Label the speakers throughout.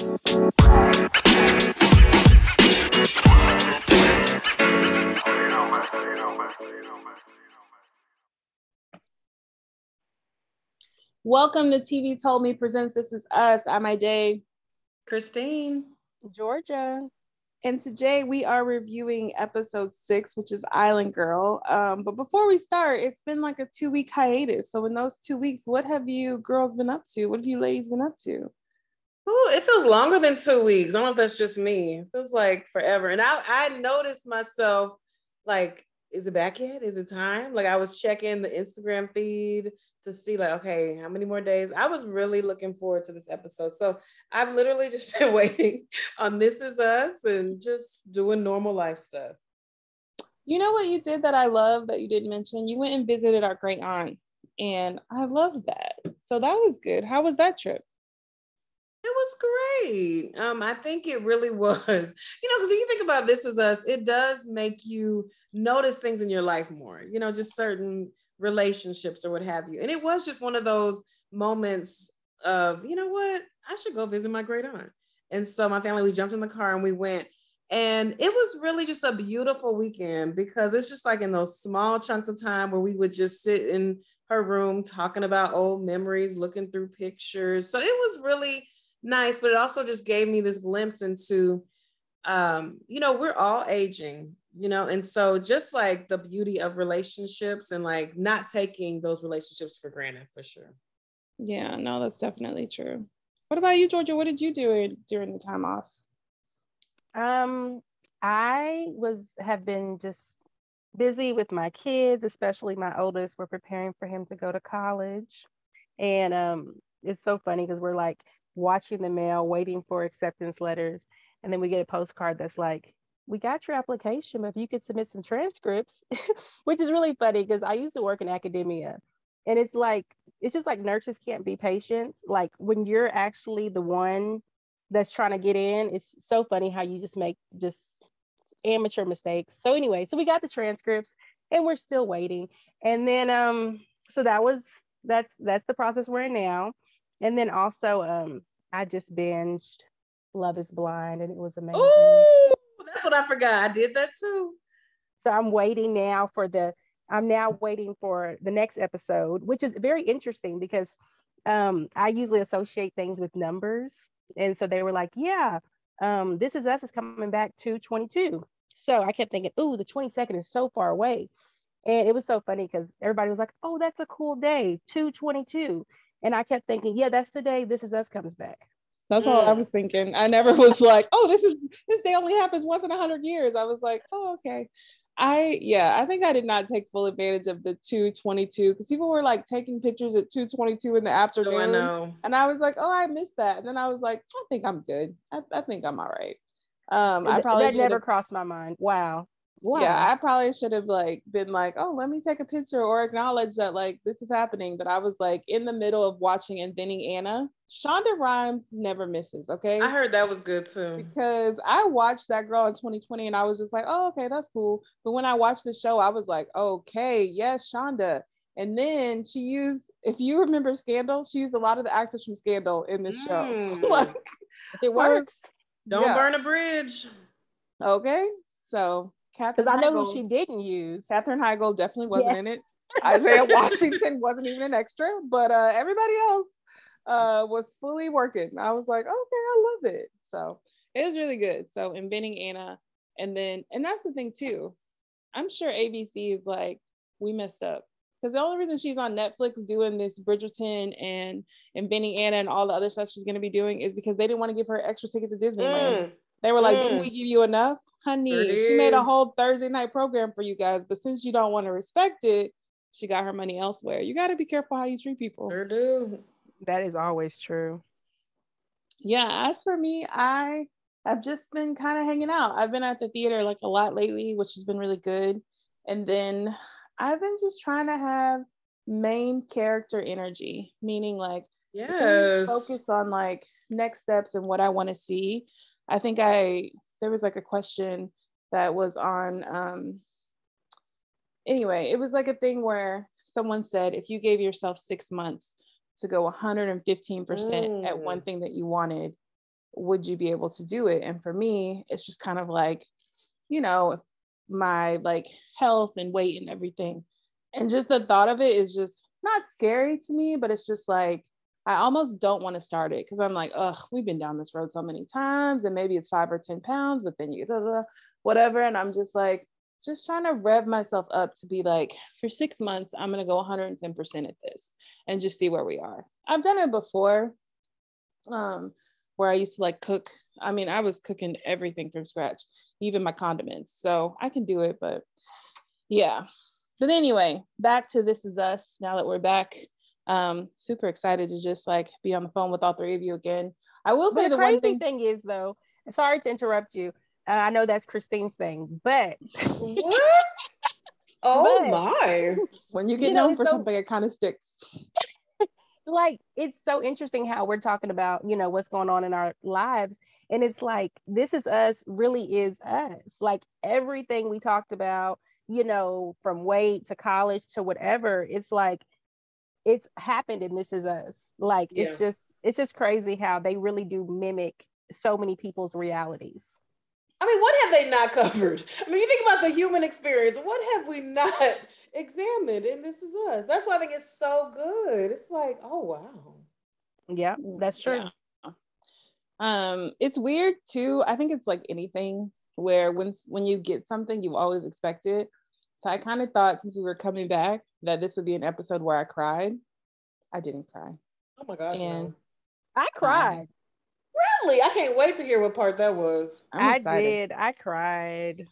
Speaker 1: Welcome to TV Told Me Presents This Is Us. I'm Day.
Speaker 2: Christine.
Speaker 3: Georgia.
Speaker 1: And today we are reviewing episode six, which is Island Girl. Um, but before we start, it's been like a two week hiatus. So, in those two weeks, what have you girls been up to? What have you ladies been up to?
Speaker 2: Oh, it feels longer than two weeks. I don't know if that's just me. It feels like forever. And I, I noticed myself like, is it back yet? Is it time? Like I was checking the Instagram feed to see like, okay, how many more days? I was really looking forward to this episode. So I've literally just been waiting on This Is Us and just doing normal life stuff.
Speaker 1: You know what you did that I love that you didn't mention? You went and visited our great aunt, and I love that. So that was good. How was that trip?
Speaker 2: Was great. Um, I think it really was. You know, because if you think about This Is Us, it does make you notice things in your life more. You know, just certain relationships or what have you. And it was just one of those moments of, you know what, I should go visit my great aunt. And so my family, we jumped in the car and we went. And it was really just a beautiful weekend because it's just like in those small chunks of time where we would just sit in her room talking about old memories, looking through pictures. So it was really nice, but it also just gave me this glimpse into, um, you know, we're all aging you know? And so just like the beauty of relationships and like not taking those relationships for granted for sure.
Speaker 1: Yeah no that's definitely true. What about you georgia? What did you do during the time off?
Speaker 3: Um i was have been just busy with my kids especially my oldest. We're preparing for him to go to college. And um it's so funny because we're like watching the mail waiting for acceptance letters and then we get a postcard that's like we got your application, but if you could submit some transcripts, which is really funny because I used to work in academia. And it's like, it's just like nurses can't be patients. Like when you're actually the one that's trying to get in, it's so funny how you just make just amateur mistakes. So anyway, so we got the transcripts and we're still waiting. And then um, so that was that's that's the process we're in now. And then also um I just binged Love is Blind and it was amazing.
Speaker 2: Ooh! that's what I forgot. I did that too.
Speaker 3: So I'm waiting now for the I'm now waiting for the next episode, which is very interesting because um, I usually associate things with numbers. And so they were like, yeah, um, This Is Us is coming back to 22. So I kept thinking, ooh, the 22nd is so far away. And it was so funny because everybody was like, oh, that's a cool day, 222. And I kept thinking, yeah, that's the day This Is Us comes back.
Speaker 1: That's all I was thinking. I never was like, oh, this is this day only happens once in a hundred years. I was like, oh, okay. I yeah, I think I did not take full advantage of the 222 because people were like taking pictures at 222 in the afternoon. Oh, I know. And I was like, oh, I missed that. And then I was like, I think I'm good. I, I think I'm all right. Um, I probably
Speaker 3: that never crossed my mind. Wow.
Speaker 1: Wow. Yeah, I probably should have like been like, oh, let me take a picture or acknowledge that like this is happening. But I was like in the middle of watching and Inventing Anna. Shonda Rhimes never misses. Okay.
Speaker 2: I heard that was good too.
Speaker 1: Because I watched that girl in 2020 and I was just like, oh, okay, that's cool. But when I watched the show, I was like, okay, yes, Shonda. And then she used, if you remember Scandal, she used a lot of the actors from Scandal in this mm. show. like,
Speaker 3: it works.
Speaker 2: Don't yeah. burn a bridge.
Speaker 1: Okay. So
Speaker 3: because I know who she didn't use.
Speaker 1: Katherine Heigl definitely wasn't yes. in it. Isaiah Washington wasn't even an extra, but uh, everybody else uh, was fully working. I was like, okay, I love it. So it was really good. So inventing Anna, and then and that's the thing too. I'm sure ABC is like, we messed up. Because the only reason she's on Netflix doing this Bridgerton and and inventing Anna and all the other stuff she's going to be doing is because they didn't want to give her extra ticket to Disneyland. Mm. They were like, mm. didn't we give you enough? Honey, she made a whole Thursday night program for you guys, but since you don't want to respect it, she got her money elsewhere. You got to be careful how you treat people.
Speaker 2: Sure do.
Speaker 3: That is always true.
Speaker 1: Yeah, as for me, I have just been kind of hanging out. I've been at the theater like a lot lately, which has been really good. And then I've been just trying to have main character energy, meaning like
Speaker 2: yes.
Speaker 1: focus on like next steps and what I want to see. I think I there was like a question that was on um anyway, it was like a thing where someone said if you gave yourself 6 months to go 115% mm. at one thing that you wanted, would you be able to do it? And for me, it's just kind of like, you know, my like health and weight and everything. And just the thought of it is just not scary to me, but it's just like I almost don't want to start it because I'm like, ugh, we've been down this road so many times, and maybe it's five or ten pounds, but then you blah, blah, whatever, and I'm just like, just trying to rev myself up to be like, for six months, I'm gonna go 110% at this and just see where we are. I've done it before, um, where I used to like cook. I mean, I was cooking everything from scratch, even my condiments. So I can do it, but yeah. But anyway, back to This Is Us. Now that we're back, um, super excited to just like be on the phone with all three of you again. I will say
Speaker 3: the,
Speaker 1: the
Speaker 3: crazy
Speaker 1: one thing,
Speaker 3: thing is though, sorry to interrupt you. Uh, I know that's Christine's thing, but
Speaker 2: What? Oh
Speaker 3: But-
Speaker 2: my.
Speaker 1: when you get
Speaker 3: you know,
Speaker 1: known for
Speaker 3: so-
Speaker 1: something, it kind of sticks.
Speaker 3: like it's so interesting how we're talking about you know what's going on in our lives and it's like this is us really is us like everything we talked about you know from weight to college to whatever it's like it's happened and this is us like
Speaker 2: Yeah.
Speaker 3: it's just it's just crazy how they really do mimic so many people's realities
Speaker 2: I mean, what have they not covered? I mean, you think about the human experience. What have we not examined? And this is us. That's why I think it's so good. It's like, oh wow.
Speaker 3: yeah that's true
Speaker 1: Yeah. Um, it's weird too. I think it's like anything where when when you get something, you always expect it. So I kind of thought since we were coming back that this would be an episode where I cried. I didn't cry.
Speaker 2: Oh my gosh.
Speaker 1: And-
Speaker 2: no.
Speaker 3: i cried
Speaker 2: Really? I can't wait to hear what part that was.
Speaker 1: I'm
Speaker 3: i
Speaker 1: excited.
Speaker 3: did i cried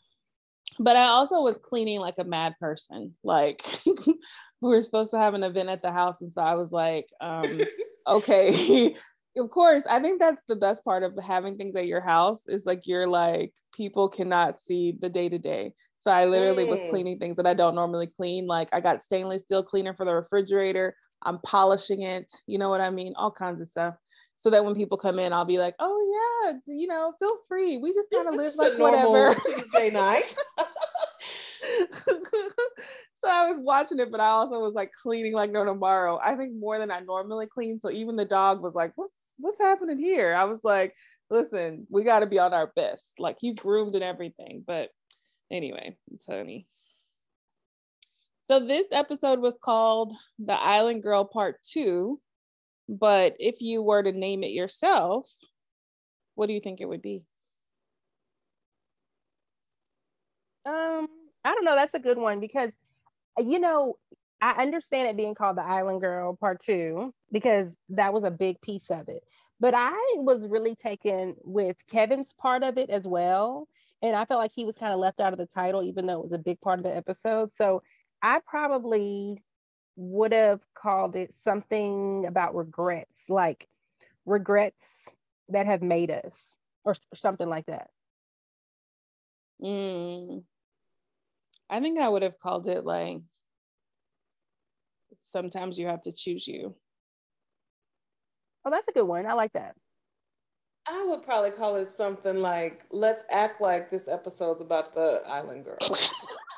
Speaker 1: But I also was cleaning like a mad person. Like we were supposed to have an event at the house, and so I was like, um, okay. Of course, I think that's the best part of having things at your house is like you're like people cannot see the day to day. So I literally was
Speaker 2: Mm.
Speaker 1: cleaning things that I don't normally clean. Like I got stainless steel cleaner for the refrigerator. I'm polishing it. You know what I mean? All kinds of stuff. So that when people come in, I'll be like, oh yeah, you know, feel free. We just kind of live like whatever.
Speaker 2: Tuesday night.
Speaker 1: so I was watching it, but I also was like cleaning like no tomorrow. I think more than I normally clean. So even the dog was like, "What's what's happening here?" I was like, "Listen, we got to be on our best. Like he's groomed and everything." But anyway, it's funny. So this episode was called "The Island Girl Part 2." But if you were to name it yourself, what do you think it would be?
Speaker 3: Um, I don't know. That's a good one because, you know, I understand it being called the Island Girl Part Two because that was a big piece of it. But I was really taken with Kevin's part of it as well. And I felt like he was kind of left out of the title, even though it was a big part of the episode. So I probably would have called it something about regrets, like regrets that have made us, or something like that.
Speaker 1: Mm. I think I would have called it like sometimes you have to choose you.
Speaker 3: Oh, that's a good one. I like that.
Speaker 2: I would probably call it something like, let's act like this episode's about the island girl.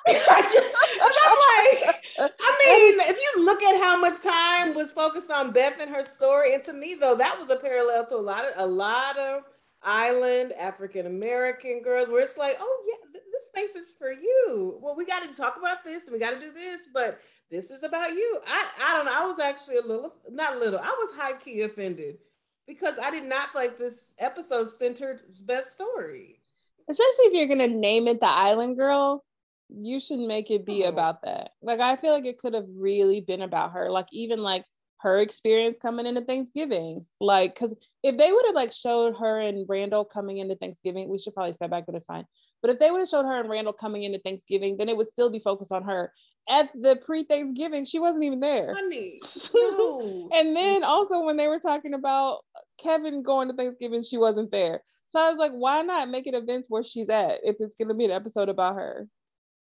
Speaker 2: I just, 'cause I'm like, I mean, if you look at how much time was focused on Beth and her story, and to me though, that was a parallel to a lot of a lot of island African American girls, where it's like, oh yeah, th- this space is for you. Well, we got to talk about this and we got to do this, but this is about you. I I don't know. I was actually a little, not a little. I was high key offended because I did not feel like this episode centered Beth's story.
Speaker 1: Especially if you're gonna name it the Island Girl, you should make it be
Speaker 2: Oh.
Speaker 1: about that. Like I feel like it could have really been about her. Like even like her experience coming into Thanksgiving. Like, cause if they would have like showed her and Randall coming into Thanksgiving, we should probably step back, but it's fine. But if they would have showed her and Randall coming into Thanksgiving, then it would still be focused on her. At the pre-Thanksgiving, she wasn't even there.
Speaker 2: Honey, no.
Speaker 1: And then also when they were talking about Kevin going to Thanksgiving, she wasn't there. So I was like, why not make it events where she's at if it's gonna be an episode about her?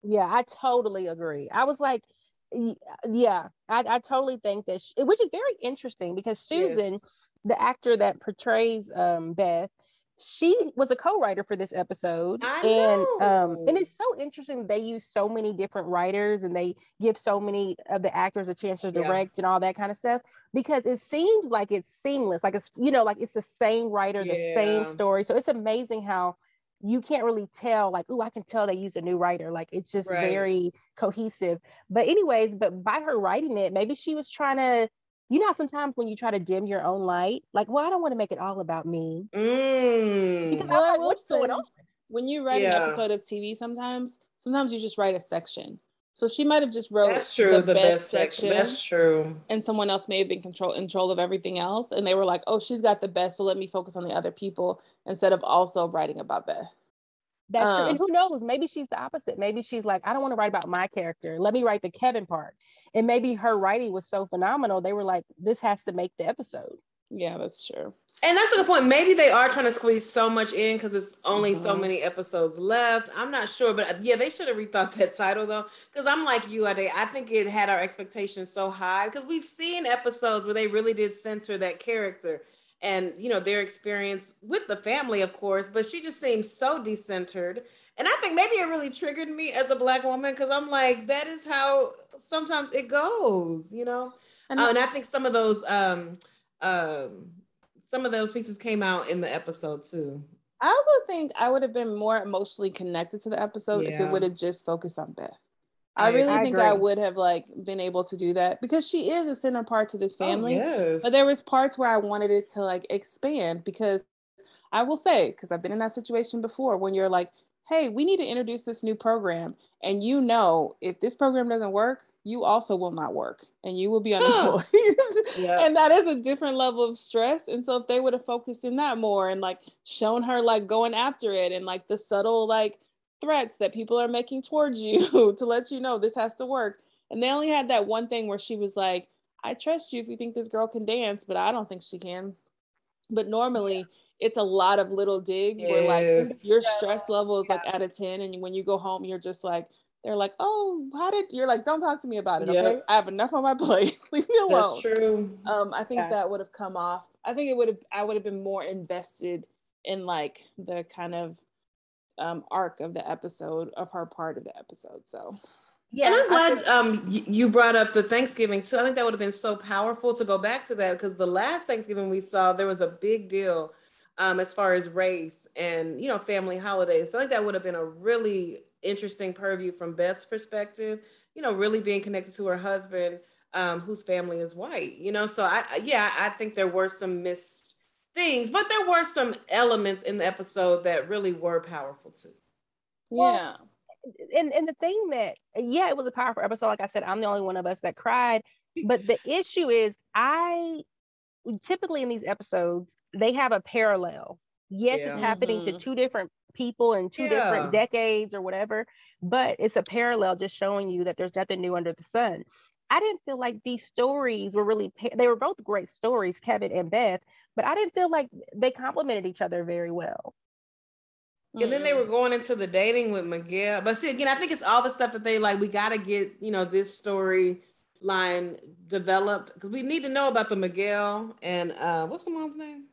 Speaker 3: Yeah, I totally agree. I was like, y- yeah, I, I totally think that, sh which is very interesting because Susan,
Speaker 2: Yes.
Speaker 3: the actor that portrays um, Beth, she was a co-writer for this episode
Speaker 2: I
Speaker 3: and um and it's so interesting they use so many different writers and they give so many of the actors a chance to
Speaker 2: Yeah.
Speaker 3: direct and all that kind of stuff because it seems like it's seamless like it's you know like it's the same writer the same story so it's amazing how you can't really tell like oh i can tell they used a new writer like it's just
Speaker 2: Right.
Speaker 3: very cohesive but anyways but by her writing it maybe she was trying to you know sometimes when you try to dim your own light like well i don't want to make it all about me
Speaker 2: Mm.
Speaker 3: because
Speaker 1: Well, I
Speaker 3: I'm like,
Speaker 1: will
Speaker 3: what's going on
Speaker 1: when you write
Speaker 2: Yeah.
Speaker 1: an episode of TV, sometimes sometimes you just write a section. So she might have just wrote
Speaker 2: That's true. The, best, section.
Speaker 1: section,
Speaker 2: That's true.
Speaker 1: and someone else may have been control control of everything else, and they were like, "Oh, she's got the best, so let me focus on the other people instead of also writing about Beth."
Speaker 3: That's true.
Speaker 1: Um,
Speaker 3: And who knows? Maybe she's the opposite. Maybe she's like, I don't want to write about my character. Let me write the Kevin part. And maybe her writing was so phenomenal. They were like, this has to make the episode.
Speaker 1: Yeah, that's true.
Speaker 2: And that's a good point. Maybe they are trying to squeeze so much in because it's only so
Speaker 1: Mhm.
Speaker 2: many episodes left. I'm not sure, but uh, yeah, they should have rethought that title though. Because I'm like you, Ade. I think it had our expectations so high because we've seen episodes where they really did censor that character and you know their experience with the family, of course. But she just seems so decentered, and I think maybe it really triggered me as a black woman because I'm like, that is how sometimes it goes, you know.
Speaker 1: And
Speaker 2: Oh, and I think some of those um um some of those pieces came out in the episode too.
Speaker 1: I also think I would have been more emotionally connected to the episode if it would have just focused on Beth. I,
Speaker 2: I-
Speaker 1: really
Speaker 3: I
Speaker 1: think I would have like been able to do that because she is a center part to this oh, family.
Speaker 2: Oh, yes.
Speaker 1: But there was parts where I wanted it to like expand because I will say, because I've been in that situation before when you're like, hey, we need to introduce this new program. And you know, if this program doesn't work, you also will not work and you will be unemployed.
Speaker 2: Yeah.
Speaker 1: And that is a different level of stress. And so if they would have focused in that more and like shown her like going after it and like the subtle like threats that people are making towards you to let you know this has to work. And they only had that one thing where she was like, I trust you if you think this girl can dance, but I don't think she can. But normally it's a lot of little digs where like your stress level is like at a 10 and when you go home you're just like they're like, oh, how did you're like, don't talk to me about it, okay? I have enough on my plate. Leave me alone.
Speaker 2: That's true.
Speaker 1: Um, I think
Speaker 3: Yeah.
Speaker 1: that would have come off. I think it would have. I would have been more invested in like the kind of um, arc of the episode of her part of the episode. So
Speaker 3: Yeah.
Speaker 2: and I'm glad
Speaker 3: think-
Speaker 2: um you brought up the Thanksgiving too. I think that would have been so powerful to go back to that because the last Thanksgiving we saw there was a big deal um as far as race and you know family holidays. So I think that would have been a really interesting purview from Beth's perspective. You know, really being connected to her husband, um, whose family is white. You know, so I I- yeah I think there were some missed things, but there were some elements in the episode that really were powerful too.
Speaker 3: Well,
Speaker 1: yeah,
Speaker 3: and and the thing that yeah, it was a powerful episode. Like I said, I'm the only one of us that cried. But the issue is, I typically in these episodes they have a parallel. Yes,
Speaker 2: Yeah.
Speaker 3: it's happening to
Speaker 1: Mhm.
Speaker 3: two different people in two
Speaker 2: Yeah.
Speaker 3: different decades or whatever, but it's a parallel just showing you that there's nothing new under the sun. I didn't feel like these stories were really pa- they were both great stories, Kevin and Beth, but I didn't feel like they complemented each other very well.
Speaker 2: And then they were going into the dating with Miguel. But see, again, I think it's all the stuff that they like, we got to get, you know, this story line developed because we need to know about the Miguel and uh what's the mom's name?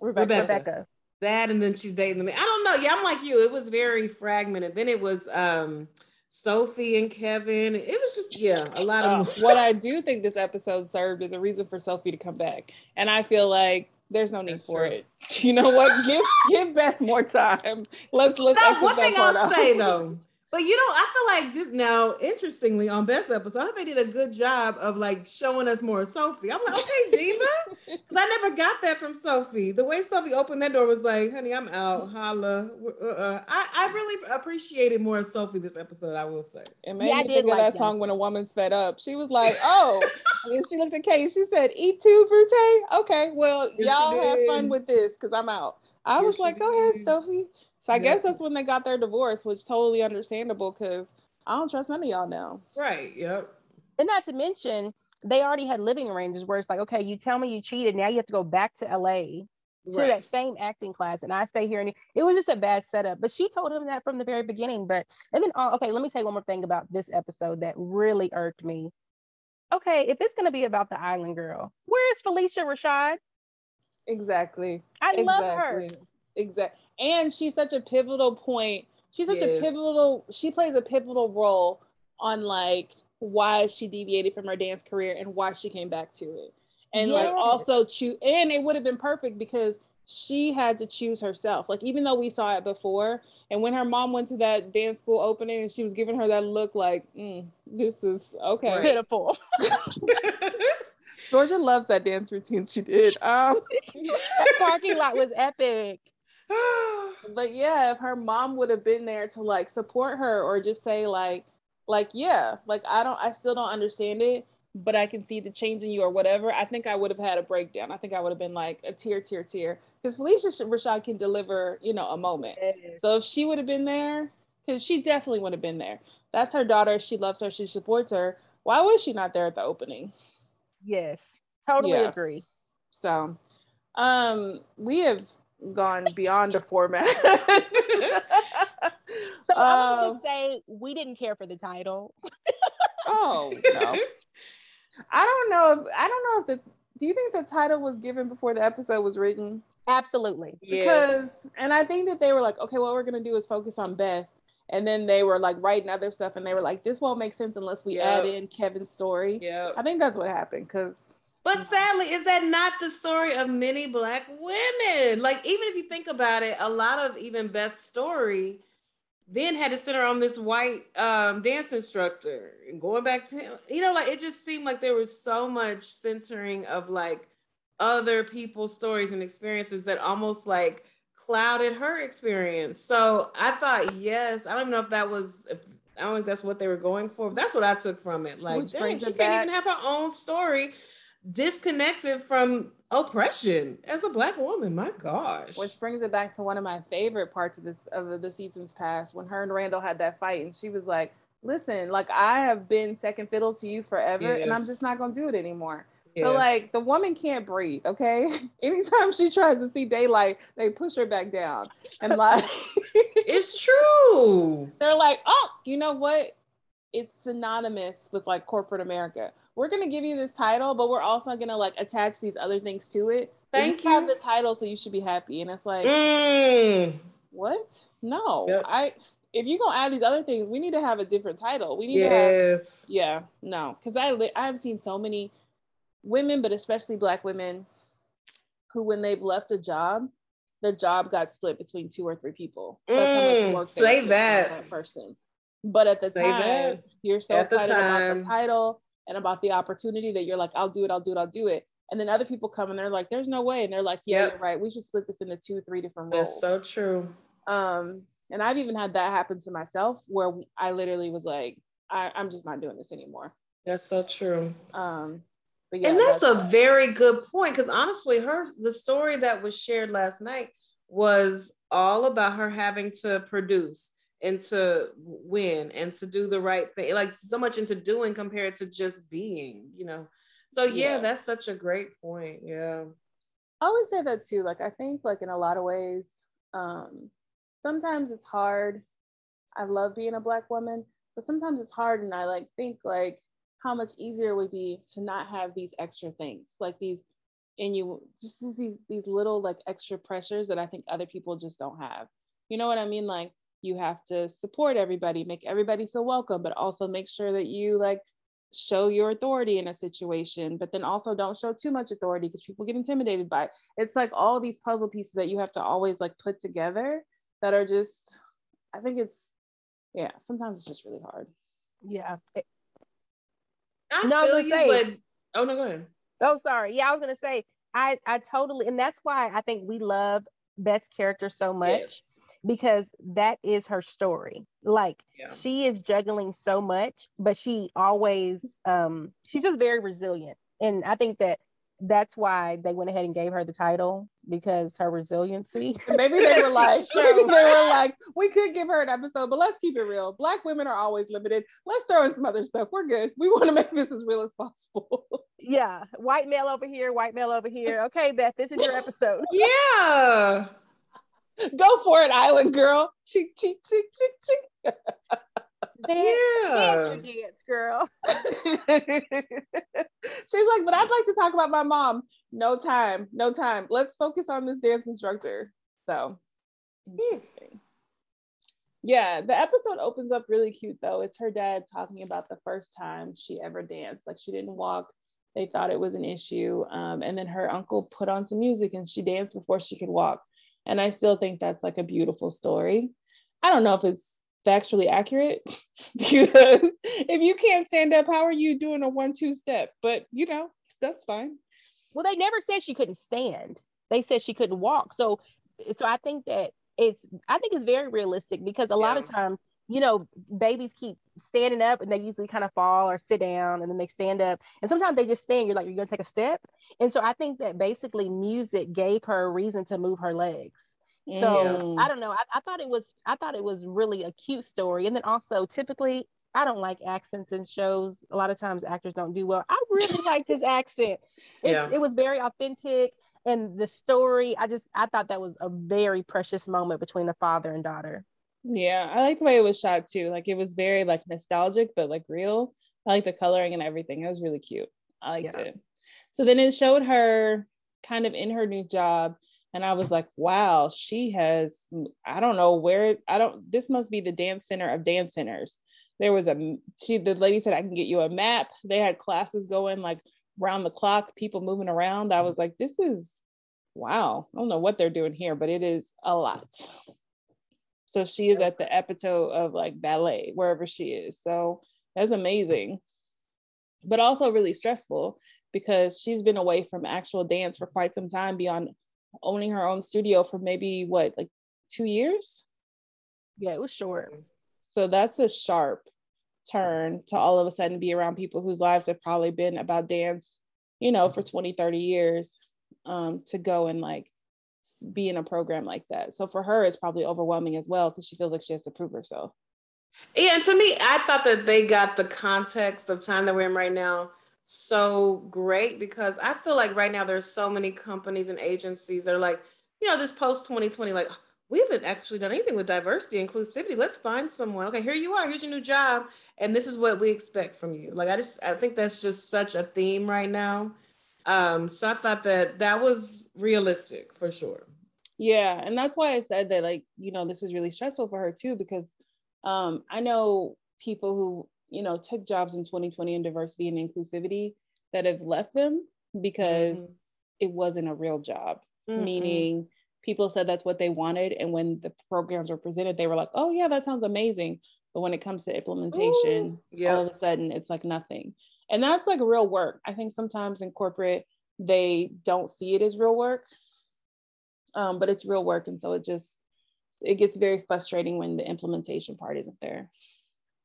Speaker 1: Rebecca.
Speaker 2: Rebecca.
Speaker 3: Rebecca.
Speaker 2: That and then she's dating the I don't know. Yeah, I'm like you. It was very fragmented. Then it was um Sophie and Kevin. It was just, yeah, a lot
Speaker 1: Uh,
Speaker 2: of
Speaker 1: what I do think this episode served as a reason for Sophie to come back, and I feel like there's no need
Speaker 2: That's
Speaker 1: for
Speaker 2: true.
Speaker 1: it. You know what? give give Beth more time. Let's let's.
Speaker 2: Now, one thing I'll say though, but you know, I feel like this now, interestingly, on Beth's episode, I think they did a good job of like showing us more of Sophie. I'm like, okay, Diva, because I never got that from Sophie. The way Sophie opened that door was like, honey, I'm out. Holla. Uh-uh. I, I really appreciated more of Sophie this episode, I will say.
Speaker 1: It made
Speaker 3: Yeah, I
Speaker 1: me
Speaker 3: did
Speaker 1: think of
Speaker 3: like
Speaker 1: that
Speaker 3: that.
Speaker 1: song when a woman's fed up. She was like, "Oh," and she looked at Kate. She said, "Et tu, Brute." Okay, well,
Speaker 2: Yes,
Speaker 1: y'all have fun with this because I'm out. I
Speaker 2: Yes,
Speaker 1: was
Speaker 2: she
Speaker 1: like, "Go ahead. Sophie." So I
Speaker 2: Yeah.
Speaker 1: guess that's when they got their divorce, which totally understandable because I don't trust none of y'all now.
Speaker 2: Right. Yep.
Speaker 3: And not to mention, they already had living arrangements where it's like, okay, you tell me you cheated. Now you have to go back to LA to
Speaker 2: Right.
Speaker 3: that same acting class, and I stay here. And it was just a bad setup. But she told him that from the very beginning. But and then, uh, okay, let me tell you one more thing about this episode that really irked me. Okay, if it's gonna be about the island girl, where is Phylicia Rashad?
Speaker 1: Exactly.
Speaker 3: I
Speaker 1: exactly.
Speaker 3: love her.
Speaker 1: Exactly. And she's such a pivotal point. She's such
Speaker 2: Yes.
Speaker 1: a pivotal, she plays a pivotal role on like why she deviated from her dance career and why she came back to it. And like also choose and it would have been perfect because she had to choose herself. Like even though we saw it before, and when her mom went to that dance school opening and she was giving her that look like, mm, this is okay.
Speaker 2: Right.
Speaker 3: Pitiful.
Speaker 1: Georgia loves that dance routine she did. Um
Speaker 3: that parking lot was epic.
Speaker 1: but yeah if her mom would have been there to like support her or just say like like yeah like i don't i still don't understand it but i can see the change in you or whatever i think i would have had a breakdown. I think i would have been like a tear tear tear. Because phylicia Sh- rashad can deliver you know a moment. So if she would have been there because she definitely would have been there. That's her daughter. She loves her. She supports her. Why was she not there at the opening?
Speaker 3: Yes, totally
Speaker 1: Yeah.
Speaker 3: agree.
Speaker 1: so um we have gone beyond the format
Speaker 3: So I want to
Speaker 1: Um,
Speaker 3: just say we didn't care for the title.
Speaker 1: Oh no. I don't know if I don't know if the do you think the title was given before the episode was written?
Speaker 3: Absolutely.
Speaker 1: Because and I think that they were like, okay, what we're gonna do is focus on Beth. And then they were like writing other stuff and they were like, this won't make sense unless we add in Kevin's story.
Speaker 2: yeah.
Speaker 1: I think that's what happened because
Speaker 2: But sadly, is that not the story of many black women? Like, even if you think about it, a lot of even Beth's story then had to center on this white um, dance instructor and going back to him. You know, like it just seemed like there was so much censoring of like other people's stories and experiences that almost like clouded her experience. So I thought, yes, I don't know if that was. If, I don't think that's what they were going for. That's what I took from it. Like, dang, she can't
Speaker 1: back-
Speaker 2: even have her own story disconnected from oppression as a black woman. My gosh.
Speaker 1: which brings it back to one of my favorite parts of this of the seasons past when her and Randall had that fight and she was like, Listen, like I have been second fiddle to you forever and I'm just not gonna do it anymore. So like the woman can't breathe, okay? Anytime she tries to see daylight, they push her back down. And like
Speaker 2: it's true.
Speaker 1: they're like, oh, you know what? It's synonymous with like corporate America. We're gonna give you this title, but we're also gonna like attach these other things to it. So
Speaker 2: Thank
Speaker 1: have
Speaker 2: you.
Speaker 1: the title, so you should be happy. And it's like,
Speaker 2: Mm.
Speaker 1: what? No,
Speaker 2: Yep.
Speaker 1: I. If you're gonna add these other things, we need to have a different title. We need to have
Speaker 2: Yes.
Speaker 1: yeah, no, because I li- I've seen so many women, but especially black women, who when they've left a job, the job got split between two or three people.
Speaker 2: Mm,
Speaker 1: much work they
Speaker 2: say
Speaker 1: on
Speaker 2: that.
Speaker 1: person. But at the
Speaker 2: Say
Speaker 1: time,
Speaker 2: that.
Speaker 1: you're so
Speaker 2: At
Speaker 1: excited about the title and about the opportunity that you're like, I'll do it, I'll do it, I'll do it. And then other people come and they're like, there's no way. And they're like, yeah,
Speaker 2: Yep.
Speaker 1: you're right. We should split this into two, three different roles.
Speaker 2: That's so true.
Speaker 1: Um, and I've even had that happen to myself where I literally was like, I, I'm just not doing this anymore.
Speaker 2: That's so true.
Speaker 1: Um, but yeah,
Speaker 2: and that's, a very good point because honestly, her the story that was shared last night was all about her having to produce and to win and to do the right thing, like so much into doing compared to just being, you know. So yeah,
Speaker 1: Yeah.
Speaker 2: that's such a great point. Yeah.
Speaker 1: I always say that too. Like I think like in a lot of ways, um, sometimes it's hard. I love being a black woman, but sometimes it's hard and I like think like how much easier it would be to not have these extra things, like these and you just these these little like extra pressures that I think other people just don't have. You know what I mean? Like you have to support everybody, make everybody feel welcome, but also make sure that you like show your authority in a situation, but then also don't show too much authority because people get intimidated by it. It's like all these puzzle pieces that you have to always like put together that are just, I think it's, yeah, sometimes it's just really hard.
Speaker 3: Yeah.
Speaker 2: I
Speaker 3: No, I was
Speaker 2: feel
Speaker 3: gonna
Speaker 2: you,
Speaker 3: say-
Speaker 2: but oh no, go ahead.
Speaker 3: Oh, sorry. Yeah, I was gonna say I I totally, and that's why I think we love Beth's character so much
Speaker 2: Yes.
Speaker 3: Because that is her story. Like
Speaker 2: Yeah.
Speaker 3: she is juggling so much, but she always um she's just very resilient, and I think that that's why they went ahead and gave her the title because her resiliency.
Speaker 1: Maybe they were like, maybe they were like, we could give her an episode, but let's keep it real. Black women are always limited. Let's throw in some other stuff. We're good. We want to make this as real as possible.
Speaker 3: yeah, white male over here, white male over here. Okay, Beth, this is your episode.
Speaker 2: Yeah.
Speaker 1: Go for it, Island girl. Cheek, cheek, cheek, cheek, cheek.
Speaker 3: dance, yeah. dance, dance, girl.
Speaker 1: She's like, but I'd like to talk about my mom. No time, no time. Let's focus on this dance instructor. So interesting. Yeah, the episode opens up really cute though. It's her dad talking about the first time she ever danced. Like she didn't walk. They thought it was an issue. Um, and then her uncle put on some music and she danced before she could walk. And I still think that's like a beautiful story. I don't know if it's factually accurate because if you can't stand up, how are you doing a one two step? But you know, that's fine.
Speaker 3: Well, they never said she couldn't stand. They said she couldn't walk. So so I think that it's I think it's very realistic because a yeah. lot of times, you know, babies keep standing up and they usually kind of fall or sit down and then they stand up. And sometimes they just stand, you're like, you're gonna take a step. And so I think that basically music gave her a reason to move her legs. So mm. I don't know. I, I thought it was I thought it was really a cute story. And then also typically I don't like accents in shows. A lot of times actors don't do well. I really like his accent. It's, yeah. It was very authentic. And the story, I just I thought that was a very precious moment between the father and daughter.
Speaker 1: Yeah, I like the way it was shot too. Like it was very like nostalgic, but like real. I like the coloring and everything. It was really cute. I liked yeah. it. So then it showed her kind of in her new job and I was like, wow, she has, mm, I don't know where, I don't, this must be the dance center of dance centers. There was a, she, the lady said, I can get you a map. They had classes going like round the clock, people moving around. I was like, this is, wow, I don't know what they're doing here, but it is a lot. So she is at the epitome of like ballet, wherever she is. So that's amazing, but also really stressful because she's been away from actual dance for quite some time beyond owning her own studio for maybe what, like two years?
Speaker 3: Yeah, it was short.
Speaker 1: So that's a sharp turn to all of a sudden be around people whose lives have probably been about dance, you know, for 20, 30 years um, to go and like be in a program like that. So for her, it's probably overwhelming as well because she feels like she has to prove herself.
Speaker 2: Yeah, and to me, I thought that they got the context of time that we're in right now so great because I feel like right now there's so many companies and agencies that are like, you know, this post 2020, like we haven't actually done anything with diversity inclusivity. Let's find someone. Okay, here you are. Here's your new job, and this is what we expect from you. Like I just, I think that's just such a theme right now. Um, so I thought that that was realistic for sure.
Speaker 1: Yeah, and that's why I said that, like, you know, this is really stressful for her too because um, I know people who you know, took jobs in 2020 in diversity and inclusivity that have left them because mm-hmm. it wasn't a real job, mm-hmm. meaning people said that's what they wanted. And when the programs were presented, they were like, oh, yeah, that sounds amazing. But when it comes to implementation, yeah. all of a sudden it's like nothing. And that's like real work. I think sometimes in corporate, they don't see it as real work, um, but it's real work. And so it just, it gets very frustrating when the implementation part isn't there.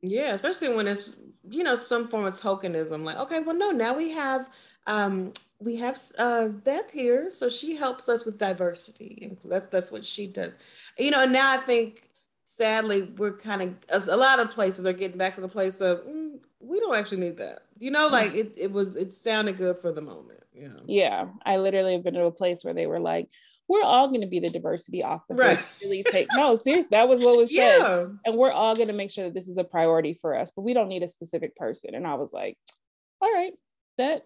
Speaker 2: Yeah, especially when it's you know some form of tokenism. Like, okay, well, no, now we have um we have uh Beth here, so she helps us with diversity, and that's that's what she does. You know, and now I think sadly we're kind of a lot of places are getting back to the place of mm, we don't actually need that. You know, mm. like it it was it sounded good for the moment. Yeah.
Speaker 1: Yeah, I literally have been to a place where they were like, we're all going to be the diversity officer. Right. Really take no, seriously, that was what was said. Yeah. And we're all going to make sure that this is a priority for us, but we don't need a specific person. And I was like, all right, that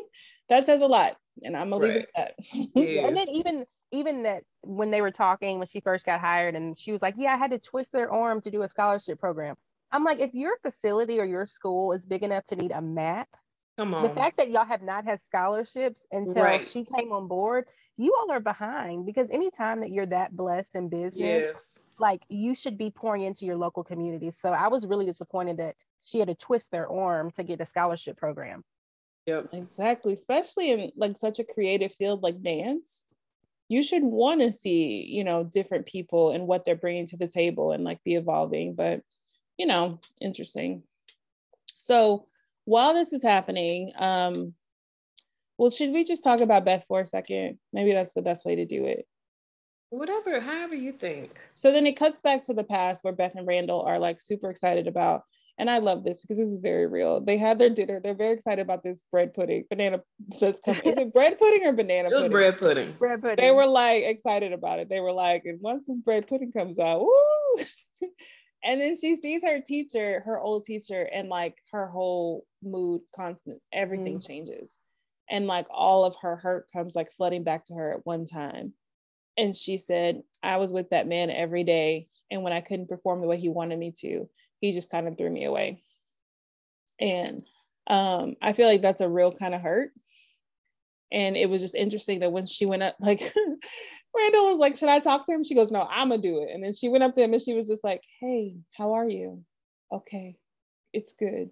Speaker 1: that says a lot. And I'm gonna right. leave it at that.
Speaker 3: yes. And then even even that when they were talking when she first got hired and she was like, Yeah, I had to twist their arm to do a scholarship program. I'm like, if your facility or your school is big enough to need a map, Come on. The fact that y'all have not had scholarships until right. she came on board, you all are behind because anytime that you're that blessed in business, yes. like you should be pouring into your local community. So I was really disappointed that she had to twist their arm to get a scholarship program.
Speaker 1: Yep, exactly. Especially in like such a creative field like dance, you should want to see, you know, different people and what they're bringing to the table and like be evolving. But, you know, interesting. So while this is happening, um, well, should we just talk about Beth for a second? Maybe that's the best way to do it.
Speaker 2: Whatever, however you think.
Speaker 1: So then it cuts back to the past where Beth and Randall are like super excited about, and I love this because this is very real. They had their dinner. They're very excited about this bread pudding, banana that's coming. Is it bread pudding or banana?
Speaker 2: It was
Speaker 1: pudding?
Speaker 2: bread pudding.
Speaker 3: Bread pudding.
Speaker 1: They were like excited about it. They were like, and once this bread pudding comes out, woo! And then she sees her teacher, her old teacher, and like her whole mood, constant, everything mm. changes. And like all of her hurt comes like flooding back to her at one time. And she said, I was with that man every day. And when I couldn't perform the way he wanted me to, he just kind of threw me away. And um, I feel like that's a real kind of hurt. And it was just interesting that when she went up, like Randall was like, Should I talk to him? She goes, No, I'm gonna do it. And then she went up to him and she was just like, Hey, how are you? Okay, it's good.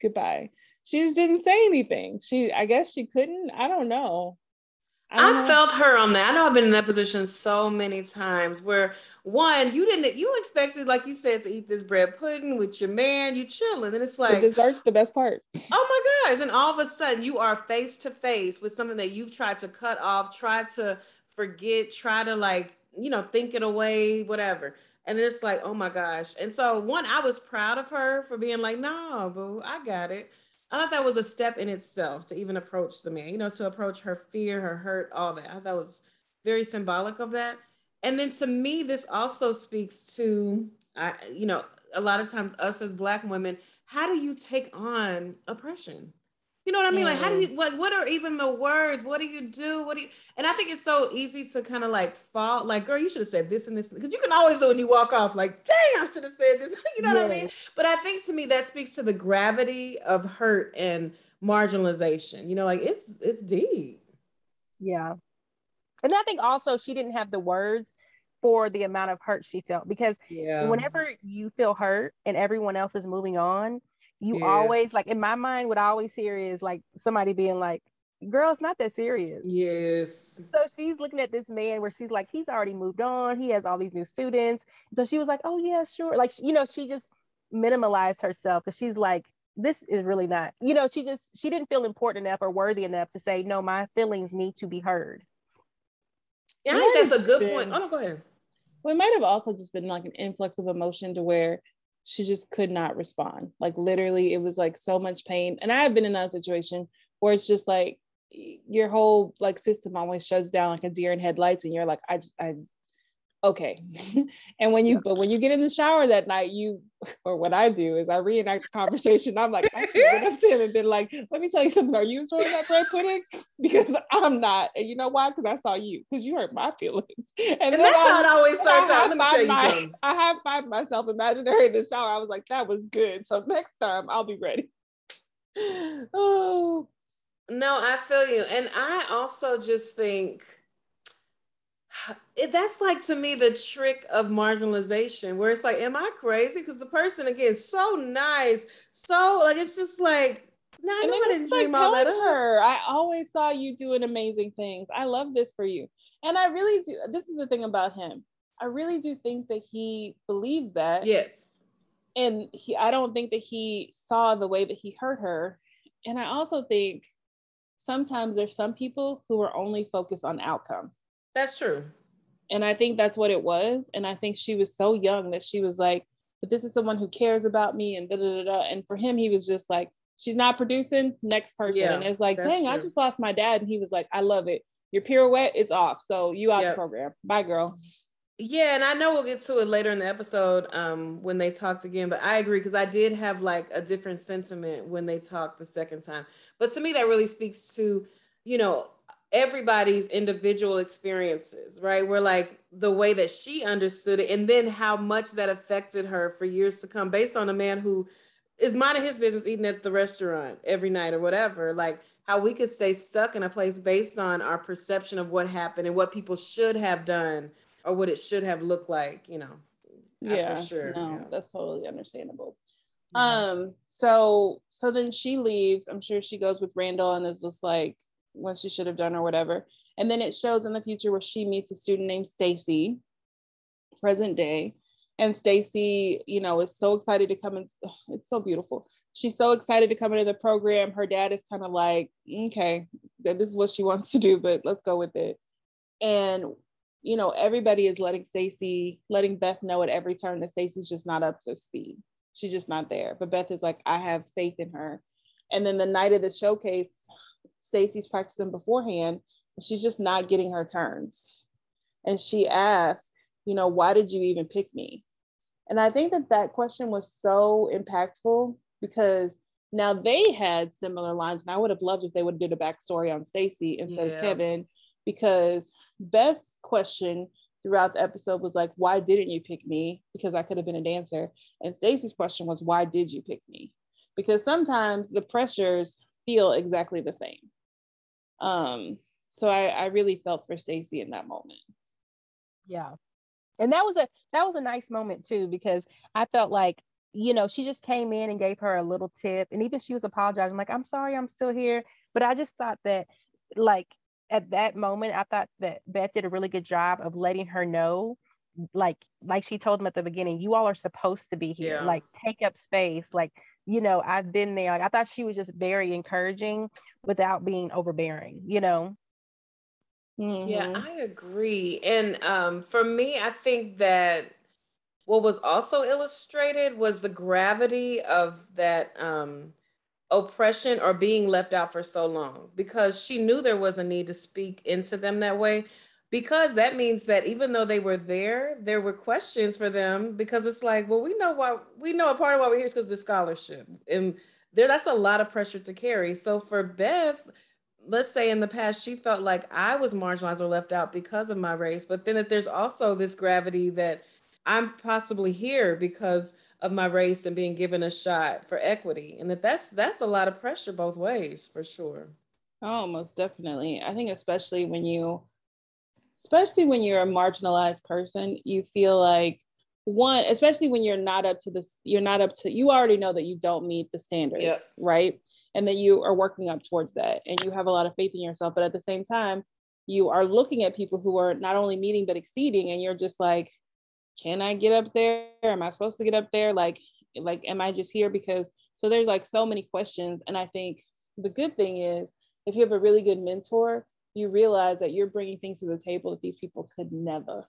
Speaker 1: Goodbye. She just didn't say anything. She, I guess she couldn't. I don't know.
Speaker 2: I, I felt her on that. I know I've been in that position so many times where one, you didn't you expected, like you said, to eat this bread pudding with your man, you chilling. And it's like
Speaker 1: the dessert's the best part.
Speaker 2: Oh my gosh. And all of a sudden you are face to face with something that you've tried to cut off, try to forget, try to like, you know, think it away, whatever. And it's like, oh my gosh. And so one, I was proud of her for being like, no, boo, I got it. I thought that was a step in itself to even approach the man, you know, to approach her fear, her hurt, all that. I thought was very symbolic of that. And then to me, this also speaks to, I, you know, a lot of times us as Black women, how do you take on oppression? You know what I mean? Mm. Like, how do you, what, what are even the words? What do you do? What do you, and I think it's so easy to kind of like fall, like, girl, you should have said this and this, because you can always do when you walk off, like, dang, I should have said this. you know yes. what I mean? But I think to me, that speaks to the gravity of hurt and marginalization. You know, like it's, it's deep.
Speaker 3: Yeah. And I think also she didn't have the words for the amount of hurt she felt because yeah. whenever you feel hurt and everyone else is moving on, you yes. always like in my mind what i always hear is like somebody being like girl it's not that serious.
Speaker 2: Yes.
Speaker 3: So she's looking at this man where she's like he's already moved on. He has all these new students. So she was like oh yeah sure. Like you know she just minimalized herself because she's like this is really not you know she just she didn't feel important enough or worthy enough to say no my feelings need to be heard.
Speaker 2: Yeah i think that's a good been, point oh no go ahead.
Speaker 1: Well, it might have also just been like an influx of emotion to where she just could not respond. Like literally, it was like so much pain. And I have been in that situation where it's just like your whole like system always shuts down like a deer in headlights, and you're like, I I okay. and when you but when you get in the shower that night, you or what I do is I reenact the conversation. I'm like, I should have went up to him and been like, let me tell you something. Are you enjoying that bread pudding? Because I'm not. And you know why? Because I saw you, because you hurt my feelings.
Speaker 2: And, and that's I, how it always starts out. Let me tell you
Speaker 1: my,
Speaker 2: something.
Speaker 1: I have find myself imaginary in the shower. I was like, that was good. So next time I'll be ready.
Speaker 2: oh. No, I feel you. And I also just think that's like to me the trick of marginalization where it's like am i crazy because the person again so nice so like it's just like no, I, I didn't dream
Speaker 1: like all that her. I always saw you doing amazing things. I love this for you. And I really do. This is the thing about him. I really do think that he believes that.
Speaker 2: Yes.
Speaker 1: And he, I don't think that he saw the way that he hurt her. And I also think sometimes there's some people who are only focused on outcome.
Speaker 2: That's true.
Speaker 1: And I think that's what it was. And I think she was so young that she was like, but this is someone who cares about me and da da da. da. And for him, he was just like, she's not producing, next person. Yeah, and it's like, dang, true. I just lost my dad. And he was like, I love it. Your pirouette, it's off. So you out yep. the program. Bye, girl.
Speaker 2: Yeah, and I know we'll get to it later in the episode um, when they talked again, but I agree because I did have like a different sentiment when they talked the second time. But to me, that really speaks to, you know, everybody's individual experiences, right? Where like the way that she understood it, and then how much that affected her for years to come, based on a man who is minding his business eating at the restaurant every night or whatever. Like how we could stay stuck in a place based on our perception of what happened and what people should have done or what it should have looked like, you know.
Speaker 1: Yeah, for sure. No, yeah. that's totally understandable. Um, so so then she leaves. I'm sure she goes with Randall and is just like, what she should have done or whatever. And then it shows in the future where she meets a student named Stacy, present day. And Stacy, you know, is so excited to come in. It's so beautiful. She's so excited to come into the program. Her dad is kind of like, okay, this is what she wants to do, but let's go with it. And you know, everybody is letting Stacy, letting Beth know at every turn that Stacy's just not up to speed. She's just not there. But Beth is like, I have faith in her. And then the night of the showcase, Stacy's practicing beforehand, she's just not getting her turns. And she asked, you know, why did you even pick me? And I think that that question was so impactful because now they had similar lines, and I would have loved if they would have did a backstory on Stacy instead yeah. of Kevin, because Beth's question throughout the episode was like, "Why didn't you pick me?" Because I could have been a dancer, and Stacy's question was, "Why did you pick me?" Because sometimes the pressures feel exactly the same. Um, so I, I really felt for Stacy in that moment.
Speaker 3: Yeah, and that was a that was a nice moment too because I felt like you know, she just came in and gave her a little tip. And even she was apologizing, like, I'm sorry, I'm still here. But I just thought that, like, at that moment, I thought that Beth did a really good job of letting her know, like, like she told them at the beginning, you all are supposed to be here, yeah. like, take up space. Like, you know, I've been there. Like, I thought she was just very encouraging without being overbearing, you know?
Speaker 2: Mm-hmm. Yeah, I agree. And um, for me, I think that what was also illustrated was the gravity of that um, oppression or being left out for so long because she knew there was a need to speak into them that way because that means that even though they were there there were questions for them because it's like well we know why we know a part of why we're here is because the scholarship and there that's a lot of pressure to carry so for beth let's say in the past she felt like i was marginalized or left out because of my race but then that there's also this gravity that I'm possibly here because of my race and being given a shot for equity. And that that's that's a lot of pressure both ways for sure.
Speaker 1: Oh, most definitely. I think especially when you especially when you're a marginalized person, you feel like one, especially when you're not up to this, you're not up to you already know that you don't meet the standard, yep. right? And that you are working up towards that and you have a lot of faith in yourself. But at the same time, you are looking at people who are not only meeting but exceeding, and you're just like, can I get up there? Am I supposed to get up there? Like, like, am I just here because? So there's like so many questions, and I think the good thing is if you have a really good mentor, you realize that you're bringing things to the table that these people could never.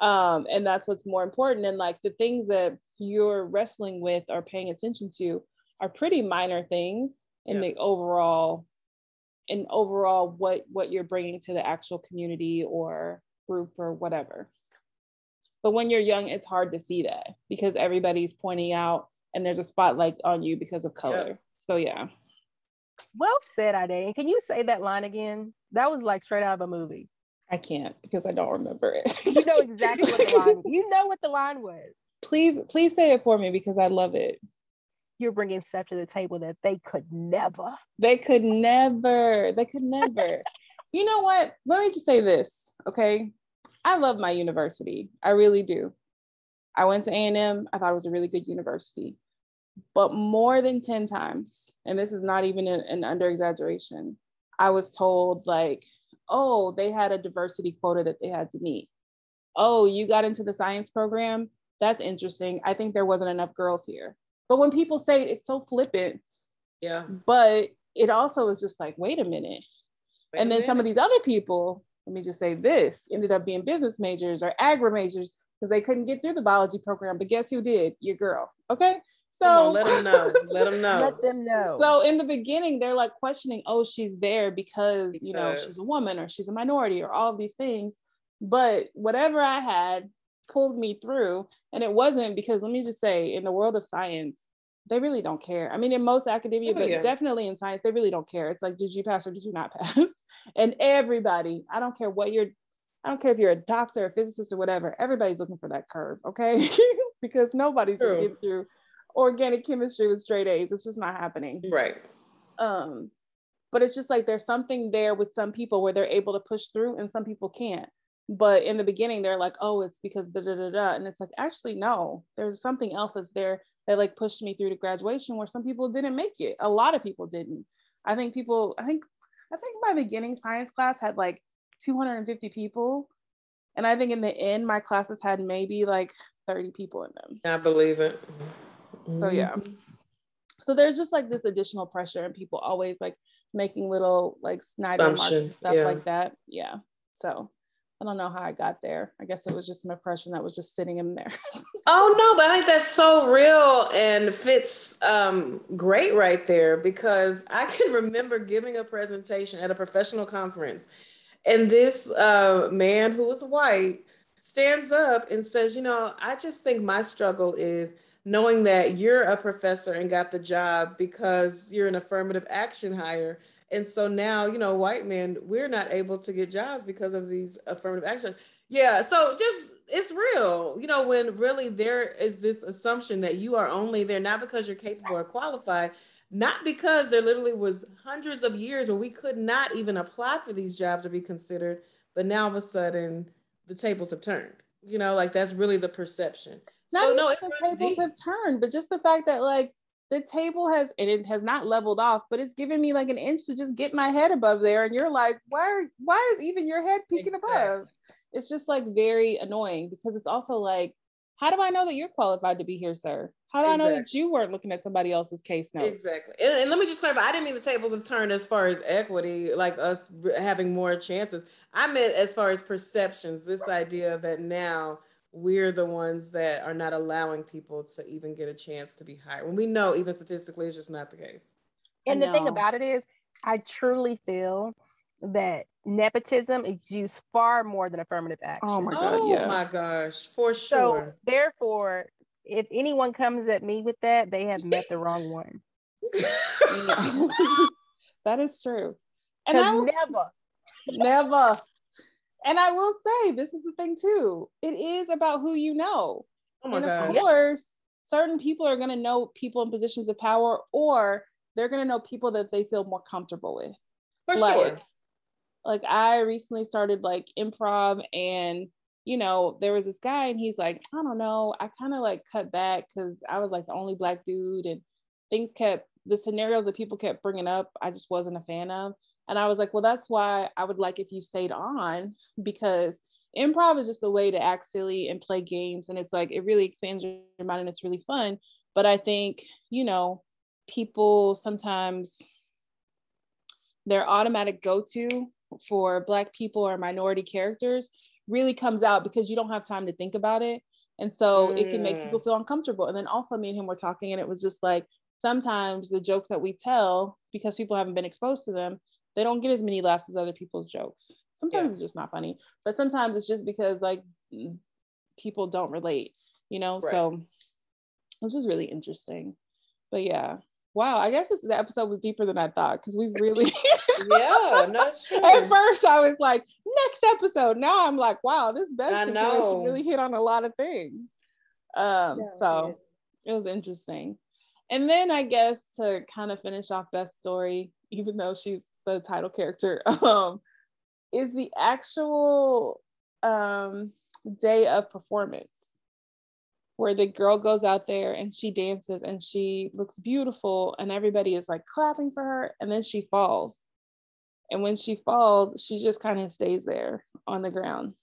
Speaker 1: Um, and that's what's more important. And like the things that you're wrestling with or paying attention to are pretty minor things in yeah. the overall in overall what what you're bringing to the actual community or group or whatever but when you're young, it's hard to see that because everybody's pointing out and there's a spotlight on you because of color. Yeah. So yeah.
Speaker 3: Well said, Ade. Can you say that line again? That was like straight out of a movie.
Speaker 1: I can't because I don't remember it.
Speaker 3: you know exactly what the line. You know what the line was.
Speaker 1: Please, please say it for me because I love it.
Speaker 3: You're bringing stuff to the table that they could never.
Speaker 1: They could never. They could never. you know what? Let me just say this, okay? I love my university. I really do. I went to A&M. I thought it was a really good university. But more than 10 times, and this is not even an, an under exaggeration, I was told like, oh, they had a diversity quota that they had to meet. Oh, you got into the science program? That's interesting. I think there wasn't enough girls here. But when people say it, it's so flippant.
Speaker 2: Yeah.
Speaker 1: But it also is just like, wait a minute. Wait and a then minute. some of these other people let me just say this, ended up being business majors or agri majors because they couldn't get through the biology program. But guess who did? Your girl. Okay. So
Speaker 2: on, let them know. Let them know.
Speaker 3: let them know.
Speaker 1: So in the beginning, they're like questioning, oh, she's there because, because, you know she's a woman or she's a minority or all of these things. But whatever I had pulled me through, and it wasn't because let me just say, in the world of science, they really don't care. I mean, in most academia, oh, but yeah. definitely in science, they really don't care. It's like, did you pass or did you not pass? and everybody, I don't care what you're, I don't care if you're a doctor, a physicist, or whatever, everybody's looking for that curve, okay? because nobody's True. just getting through organic chemistry with straight A's. It's just not happening.
Speaker 2: Right.
Speaker 1: Um, but it's just like there's something there with some people where they're able to push through and some people can't. But in the beginning, they're like, oh, it's because da da da da. And it's like, actually, no, there's something else that's there that like pushed me through to graduation where some people didn't make it. A lot of people didn't. I think people, I think, I think my beginning science class had like 250 people. And I think in the end, my classes had maybe like 30 people in them.
Speaker 2: I believe it.
Speaker 1: Mm-hmm. So yeah. So there's just like this additional pressure and people always like making little like snide remarks and stuff yeah. like that. Yeah. So I don't know how I got there. I guess it was just an impression that was just sitting in there.
Speaker 2: oh no, but I think that's so real and fits um, great right there because I can remember giving a presentation at a professional conference, and this uh, man who was white stands up and says, you know, I just think my struggle is knowing that you're a professor and got the job because you're an affirmative action hire. And so now, you know, white men, we're not able to get jobs because of these affirmative action. Yeah. So just, it's real, you know, when really there is this assumption that you are only there, not because you're capable or qualified, not because there literally was hundreds of years where we could not even apply for these jobs or be considered, but now all of a sudden the tables have turned. You know, like that's really the perception.
Speaker 1: Not oh, so, no, the tables have turned, but just the fact that like the table has and it has not leveled off, but it's given me like an inch to just get my head above there. And you're like, why are, why is even your head peeking exactly. above? It's just like very annoying because it's also like, how do I know that you're qualified to be here, sir? How do exactly. I know that you weren't looking at somebody else's case notes?
Speaker 2: Exactly. And, and, let me just clarify, I didn't mean the tables have turned as far as equity, like us having more chances. I meant as far as perceptions, this idea that now we're the ones that are not allowing people to even get a chance to be hired. When we know even statistically it's just not the case.
Speaker 3: And the thing about it is, I truly feel that nepotism is used far more than affirmative action.
Speaker 2: Oh my god, oh yeah. my gosh, for sure.
Speaker 3: So therefore, if anyone comes at me with that, they have met the wrong one.
Speaker 1: that is true.
Speaker 3: And I never,
Speaker 1: never. And I will say, this is the thing too. It is about who you know. Oh and gosh. of course, certain people are going to know people in positions of power, or they're going to know people that they feel more comfortable with.
Speaker 2: For like, sure.
Speaker 1: Like I recently started like improv, and you know, there was this guy, and he's like, I don't know, I kind of like cut back because I was like the only black dude, and things kept the scenarios that people kept bringing up, I just wasn't a fan of. And I was like, well, that's why I would like if you stayed on because improv is just a way to act silly and play games. And it's like, it really expands your mind and it's really fun. But I think, you know, people sometimes their automatic go to for Black people or minority characters really comes out because you don't have time to think about it. And so mm. it can make people mm. feel uncomfortable. And then also, me and him were talking, and it was just like sometimes the jokes that we tell, because people haven't been exposed to them, they don't get as many laughs as other people's jokes. Sometimes yeah. it's just not funny, but sometimes it's just because like people don't relate, you know? Right. So it's just really interesting. But yeah. Wow, I guess this, the episode was deeper than I thought because we really
Speaker 2: Yeah, no, true.
Speaker 1: At first I was like, next episode. Now I'm like, wow, this best I situation know. really hit on a lot of things. Um, yeah, so it was interesting. And then I guess to kind of finish off Beth's story, even though she's the title character, um, is the actual um, day of performance where the girl goes out there and she dances and she looks beautiful and everybody is like clapping for her and then she falls. And when she falls, she just kind of stays there on the ground.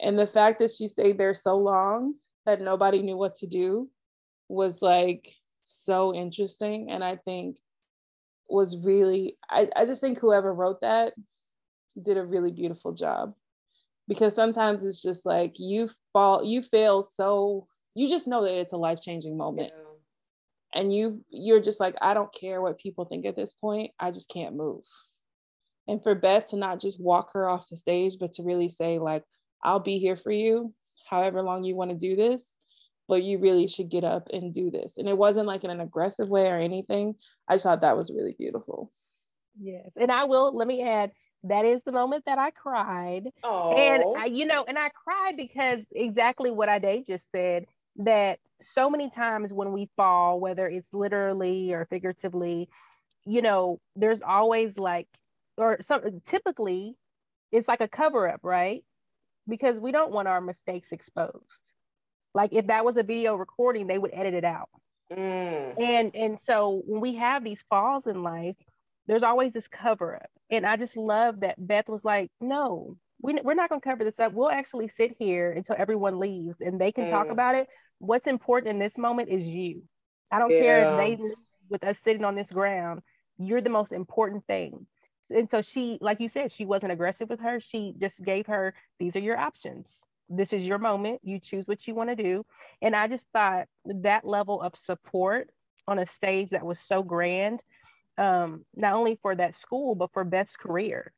Speaker 1: And the fact that she stayed there so long that nobody knew what to do was like so interesting. And I think was really I, I just think whoever wrote that did a really beautiful job. Because sometimes it's just like you fall you fail so you just know that it's a life-changing moment. Yeah. and you you're just like i don't care what people think at this point i just can't move. And for beth to not just walk her off the stage but to really say like i'll be here for you however long you want to do this but you really should get up and do this. And it wasn't like in an aggressive way or anything. I just thought that was really beautiful.
Speaker 3: Yes. And I will, let me add, that is the moment that I cried. Aww. And I, you know, and I cried because exactly what I day just said that so many times when we fall, whether it's literally or figuratively, you know, there's always like, or some typically it's like a cover up, right? Because we don't want our mistakes exposed. Like if that was a video recording, they would edit it out. Mm. And and so when we have these falls in life, there's always this cover up. And I just love that Beth was like, no, we, we're not going to cover this up. We'll actually sit here until everyone leaves and they can mm. talk about it. What's important in this moment is you. I don't yeah. care if they with us sitting on this ground. You're the most important thing. And so she, like you said, she wasn't aggressive with her. She just gave her, these are your options this is your moment. You choose what you want to do. And I just thought that level of support on a stage that was so grand, um, not only for that school, but for Beth's career.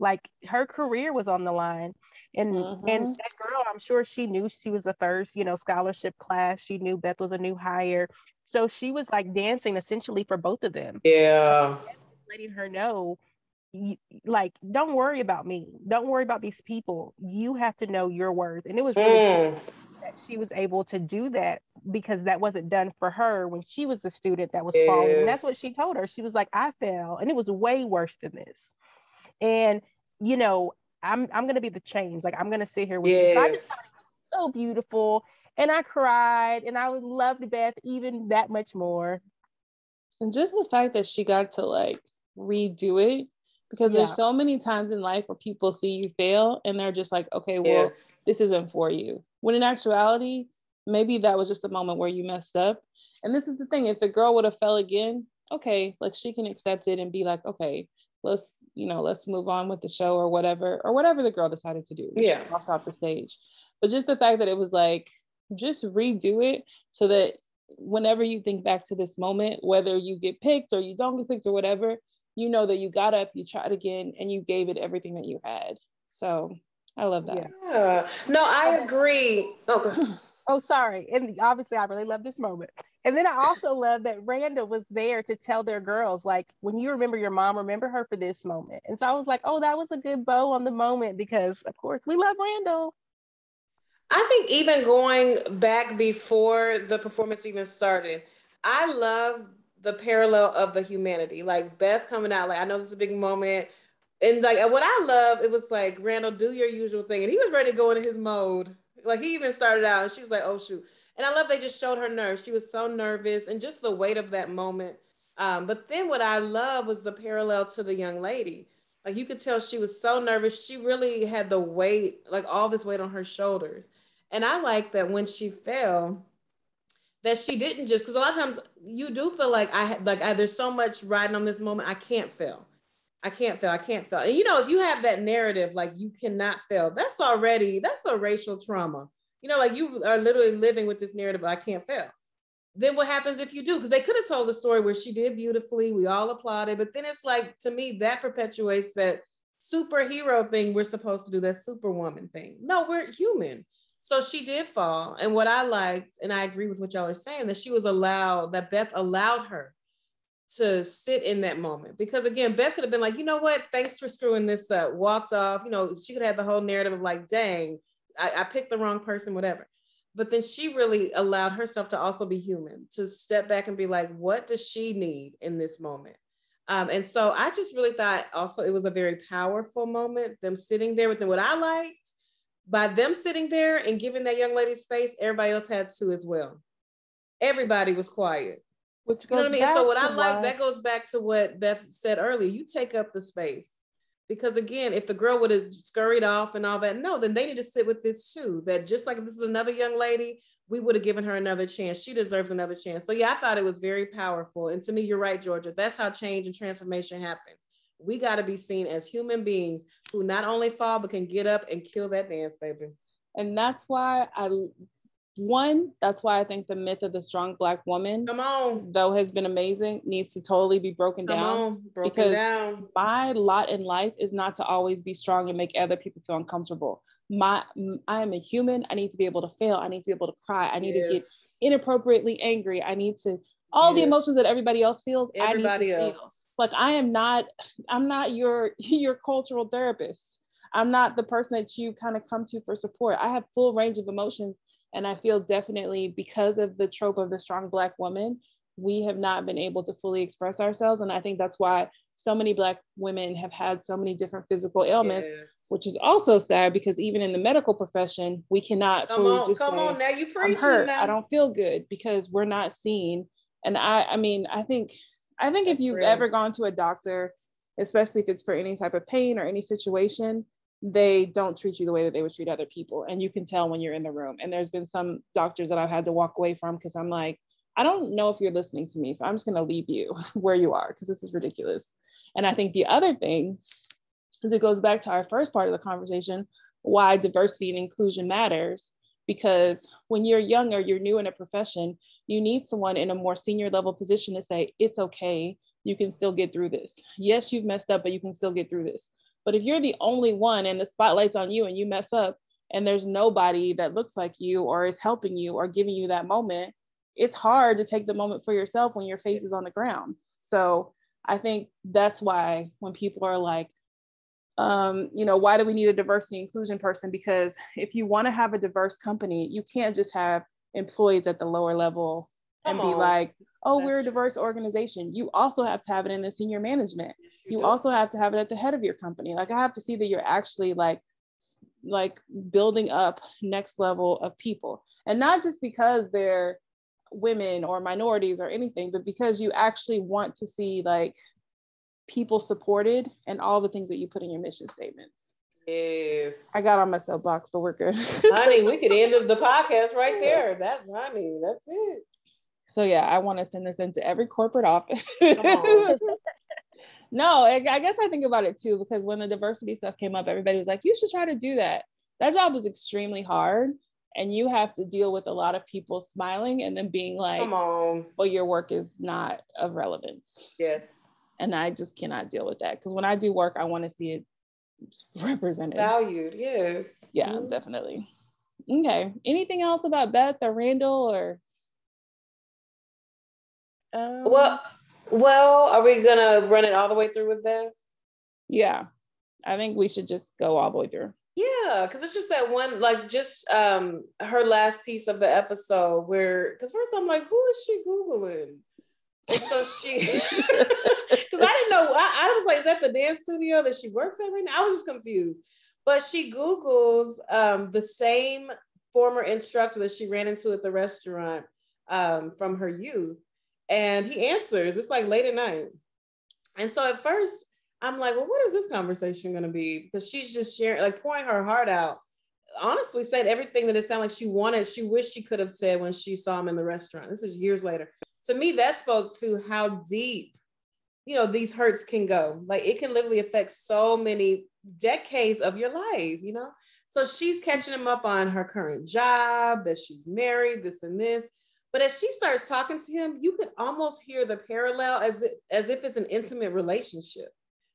Speaker 3: Like her career was on the line. And mm-hmm. and that girl, I'm sure she knew she was the first, you know, scholarship class. She knew Beth was a new hire. So she was like dancing essentially for both of them.
Speaker 2: Yeah.
Speaker 3: Letting her know, like, don't worry about me. Don't worry about these people. You have to know your worth. And it was really mm. cool that she was able to do that because that wasn't done for her when she was the student that was yes. falling. And that's what she told her. She was like, I fell, and it was way worse than this. And you know, I'm I'm gonna be the change. Like I'm gonna sit here with yes. you. So I just thought it was so beautiful. And I cried and I loved Beth even that much more.
Speaker 1: And just the fact that she got to like redo it because yeah. there's so many times in life where people see you fail and they're just like, okay, well, yes. this isn't for you. When in actuality, maybe that was just a moment where you messed up. And this is the thing if the girl would have fell again, okay, like she can accept it and be like, okay, let's you know let's move on with the show or whatever or whatever the girl decided to do
Speaker 2: yeah
Speaker 1: off off the stage but just the fact that it was like just redo it so that whenever you think back to this moment whether you get picked or you don't get picked or whatever you know that you got up you tried again and you gave it everything that you had. So i love that.
Speaker 2: Yeah. No i agree. Oh, okay
Speaker 3: oh sorry. And obviously i really love this moment. And then I also love that Randall was there to tell their girls, like, when you remember your mom, remember her for this moment. And so I was like, oh, that was a good bow on the moment because, of course, we love Randall.
Speaker 2: I think even going back before the performance even started, I love the parallel of the humanity. Like Beth coming out, like, I know this is a big moment. And like what I love, it was like, Randall, do your usual thing. And he was ready to go into his mode. Like he even started out and she was like, oh shoot. And I love they just showed her nerves. She was so nervous and just the weight of that moment. Um, but then what I love was the parallel to the young lady. Like you could tell she was so nervous. She really had the weight, like all this weight on her shoulders. And I like that when she fell, that she didn't just because a lot of times you do feel like I like I, there's so much riding on this moment. I can't fail. I can't fail. I can't fail. And you know, if you have that narrative, like you cannot fail, that's already that's a racial trauma. You know, like you are literally living with this narrative, I can't fail. Then what happens if you do? Because they could have told the story where she did beautifully, we all applauded, but then it's like to me that perpetuates that superhero thing we're supposed to do, that superwoman thing. No, we're human. So she did fall. And what I liked, and I agree with what y'all are saying, that she was allowed, that Beth allowed her to sit in that moment. Because again, Beth could have been like, you know what, thanks for screwing this up, walked off. You know, she could have the whole narrative of like, dang, I, I picked the wrong person, whatever. But then she really allowed herself to also be human, to step back and be like, what does she need in this moment? Um, and so I just really thought also it was a very powerful moment, them sitting there with them. What I liked by them sitting there and giving that young lady space, everybody else had to as well. Everybody was quiet. Which you know what I mean? So what I like, that goes back to what Beth said earlier. You take up the space because again if the girl would have scurried off and all that no then they need to sit with this too that just like this is another young lady we would have given her another chance she deserves another chance so yeah i thought it was very powerful and to me you're right georgia that's how change and transformation happens we got to be seen as human beings who not only fall but can get up and kill that dance baby
Speaker 1: and that's why i one, that's why I think the myth of the strong black woman,
Speaker 2: come on,
Speaker 1: though has been amazing, needs to totally be broken come down. On,
Speaker 2: broken because down.
Speaker 1: my lot in life is not to always be strong and make other people feel uncomfortable. My I am a human. I need to be able to fail. I need to be able to cry. I need yes. to get inappropriately angry. I need to all yes. the emotions that everybody else feels. Everybody else. Feel. Like I am not. I'm not your your cultural therapist. I'm not the person that you kind of come to for support. I have full range of emotions and I feel definitely because of the trope of the strong Black woman, we have not been able to fully express ourselves. And I think that's why so many Black women have had so many different physical ailments, yes. which is also sad because even in the medical profession, we cannot
Speaker 2: come fully on, just come say, on now you preaching I'm hurt,
Speaker 1: now. I don't feel good because we're not seen. And I, I mean, I think, I think that's if you've real. ever gone to a doctor, especially if it's for any type of pain or any situation, they don't treat you the way that they would treat other people. And you can tell when you're in the room. And there's been some doctors that I've had to walk away from because I'm like, I don't know if you're listening to me. So I'm just going to leave you where you are because this is ridiculous. And I think the other thing is it goes back to our first part of the conversation why diversity and inclusion matters. Because when you're younger, you're new in a profession, you need someone in a more senior level position to say, it's okay, you can still get through this. Yes, you've messed up, but you can still get through this. But if you're the only one and the spotlight's on you and you mess up, and there's nobody that looks like you or is helping you or giving you that moment, it's hard to take the moment for yourself when your face is on the ground. So I think that's why when people are like, um, you know, why do we need a diversity inclusion person? Because if you want to have a diverse company, you can't just have employees at the lower level and be on. like, oh, That's we're a diverse true. organization. You also have to have it in the senior management. Yes, you, you also have to have it at the head of your company. Like I have to see that you're actually like like building up next level of people. And not just because they're women or minorities or anything, but because you actually want to see like people supported and all the things that you put in your mission statements.
Speaker 2: Yes.
Speaker 1: I got on my soapbox, but we're good.
Speaker 2: honey, we could end the podcast right there. That honey, that's it.
Speaker 1: So yeah, I want to send this into every corporate office. no, I guess I think about it too because when the diversity stuff came up, everybody was like, "You should try to do that." That job was extremely hard, and you have to deal with a lot of people smiling and then being like,
Speaker 2: "Come on,
Speaker 1: well, your work is not of relevance."
Speaker 2: Yes.
Speaker 1: And I just cannot deal with that because when I do work, I want to see it represented,
Speaker 2: valued. Yes.
Speaker 1: Yeah, mm-hmm. definitely. Okay. Anything else about Beth or Randall or?
Speaker 2: Um, well, well, are we gonna run it all the way through with Beth?
Speaker 1: Yeah, I think we should just go all the way through.
Speaker 2: Yeah, because it's just that one, like just um her last piece of the episode where, because first I'm like, who is she googling? And so she, because I didn't know, I, I, was like, is that the dance studio that she works at right now? I was just confused. But she Googles um, the same former instructor that she ran into at the restaurant um, from her youth. And he answers, it's like late at night. And so at first, I'm like, well, what is this conversation going to be? Because she's just sharing, like pouring her heart out. Honestly, said everything that it sounded like she wanted, she wished she could have said when she saw him in the restaurant. This is years later. To me, that spoke to how deep, you know, these hurts can go. Like it can literally affect so many decades of your life, you know? So she's catching him up on her current job, that she's married, this and this. But as she starts talking to him, you could almost hear the parallel as if, as if it's an intimate relationship.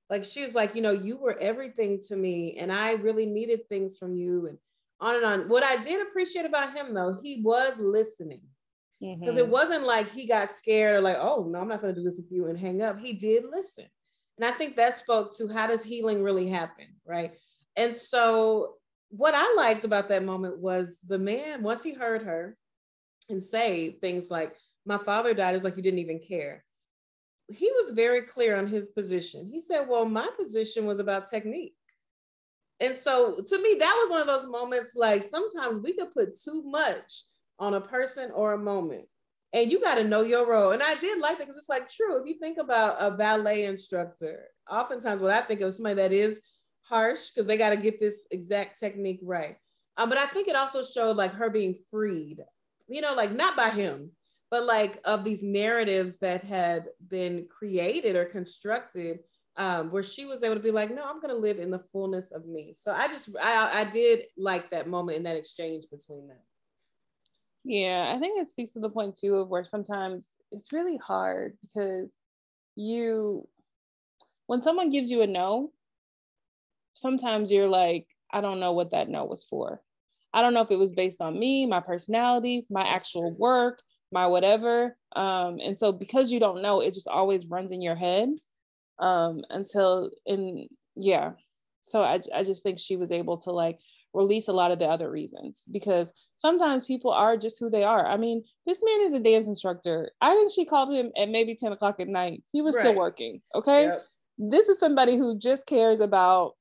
Speaker 2: Like she was like, you know, you were everything to me, and I really needed things from you, and on and on. What I did appreciate about him, though, he was listening because mm-hmm. it wasn't like he got scared or like, oh no, I'm not going to do this with you and hang up. He did listen, and I think that spoke to how does healing really happen, right? And so, what I liked about that moment was the man once he heard her and say things like, My father died, is like you didn't even care. He was very clear on his position. He said, Well, my position was about technique. And so to me, that was one of those moments like sometimes we could put too much on a person or a moment. And you got to know your role. And I did like that because it's like true. If you think about a ballet instructor, oftentimes what I think of somebody that is harsh because they got to get this exact technique right. Um, but I think it also showed like her being freed you know, like not by him, but like of these narratives that had been created or constructed um, where she was able to be like, no, I'm going to live in the fullness of me. So I just, I, I did like that moment in that exchange between them.
Speaker 1: Yeah, I think it speaks to the point too of where sometimes it's really hard because you, when someone gives you a no, sometimes you're like, I don't know what that no was for. I don't know if it was based on me, my personality, my actual work, my whatever. Um, and so because you don't know, it just always runs in your head um, until, and yeah. So I, I just think she was able to like release a lot of the other reasons because sometimes people are just who they are. I mean, this man is a dance instructor. I think she called him at maybe 10 o'clock at night. He was right. still working. Okay. Yep. This is somebody who just cares about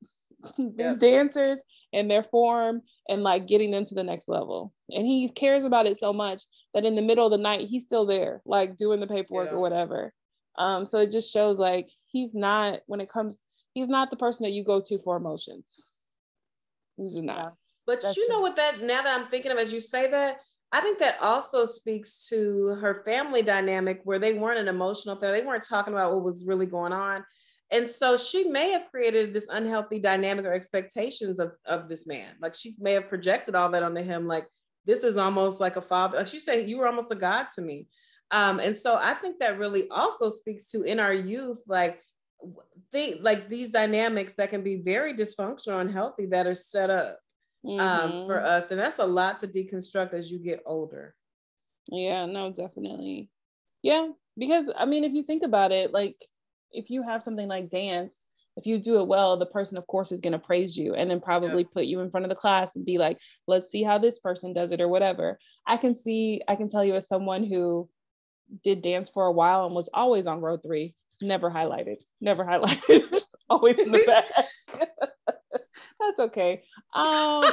Speaker 1: yep. dancers and their form and like getting them to the next level. And he cares about it so much that in the middle of the night, he's still there, like doing the paperwork yeah. or whatever. Um, so it just shows like he's not, when it comes, he's not the person that you go to for emotions. Not. Yeah.
Speaker 2: But That's you know true. what that, now that I'm thinking of as you say that, I think that also speaks to her family dynamic where they weren't an emotional affair. They weren't talking about what was really going on. And so she may have created this unhealthy dynamic or expectations of, of this man. Like she may have projected all that onto him, like, this is almost like a father. Like she said, you were almost a God to me. Um, and so I think that really also speaks to in our youth, like, think like these dynamics that can be very dysfunctional and healthy that are set up. mm-hmm. um, for us. And that's a lot to deconstruct as you get older.
Speaker 1: Yeah, no, definitely. Yeah, because I mean, if you think about it, like if you have something like dance, if you do it well, the person, of course, is going to praise you and then probably yeah. put you in front of the class and be like, let's see how this person does it or whatever. I can see, I can tell you as someone who did dance for a while and was always on row three, never highlighted, never highlighted, always in the back. That's okay. Um,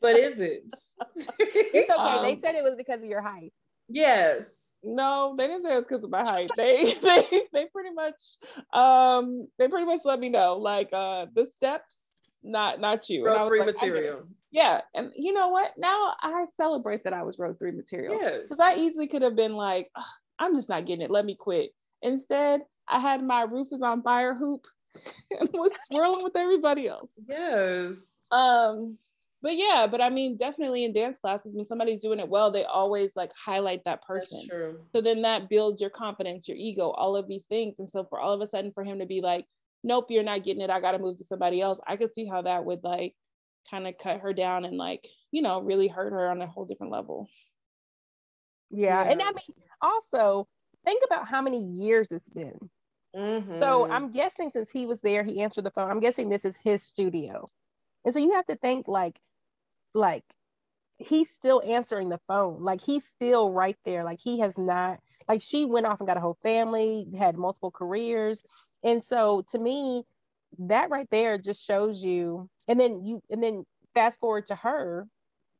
Speaker 2: but is it?
Speaker 3: It's okay. Um, they said it was because of your height.
Speaker 2: Yes.
Speaker 1: No, they didn't say it's because of my height. They they they pretty much um they pretty much let me know like uh the steps not not you.
Speaker 2: Row three like, material.
Speaker 1: Yeah, and you know what? Now I celebrate that I was row three material. Yes. Because I easily could have been like, I'm just not getting it. Let me quit. Instead, I had my roof is on fire hoop and was swirling with everybody else.
Speaker 2: Yes.
Speaker 1: Um, but yeah, but I mean, definitely in dance classes, when somebody's doing it well, they always like highlight that person.
Speaker 2: That's true.
Speaker 1: So then that builds your confidence, your ego, all of these things. And so for all of a sudden, for him to be like, nope, you're not getting it. I got to move to somebody else. I could see how that would like kind of cut her down and like, you know, really hurt her on a whole different level.
Speaker 3: Yeah. yeah. And I mean, also think about how many years it's been. Mm-hmm. So I'm guessing since he was there, he answered the phone. I'm guessing this is his studio. And so you have to think like like he's still answering the phone like he's still right there like he has not like she went off and got a whole family had multiple careers and so to me that right there just shows you and then you and then fast forward to her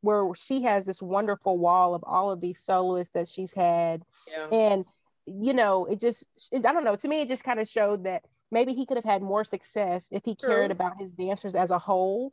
Speaker 3: where she has this wonderful wall of all of these soloists that she's had yeah. and you know it just i don't know to me it just kind of showed that maybe he could have had more success if he True. cared about his dancers as a whole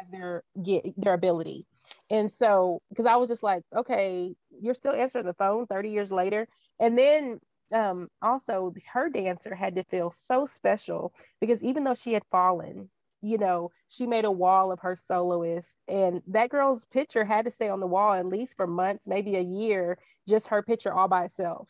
Speaker 3: as their get their ability. And so, because I was just like, okay, you're still answering the phone 30 years later. And then um, also, her dancer had to feel so special because even though she had fallen, you know, she made a wall of her soloist, and that girl's picture had to stay on the wall at least for months, maybe a year, just her picture all by itself.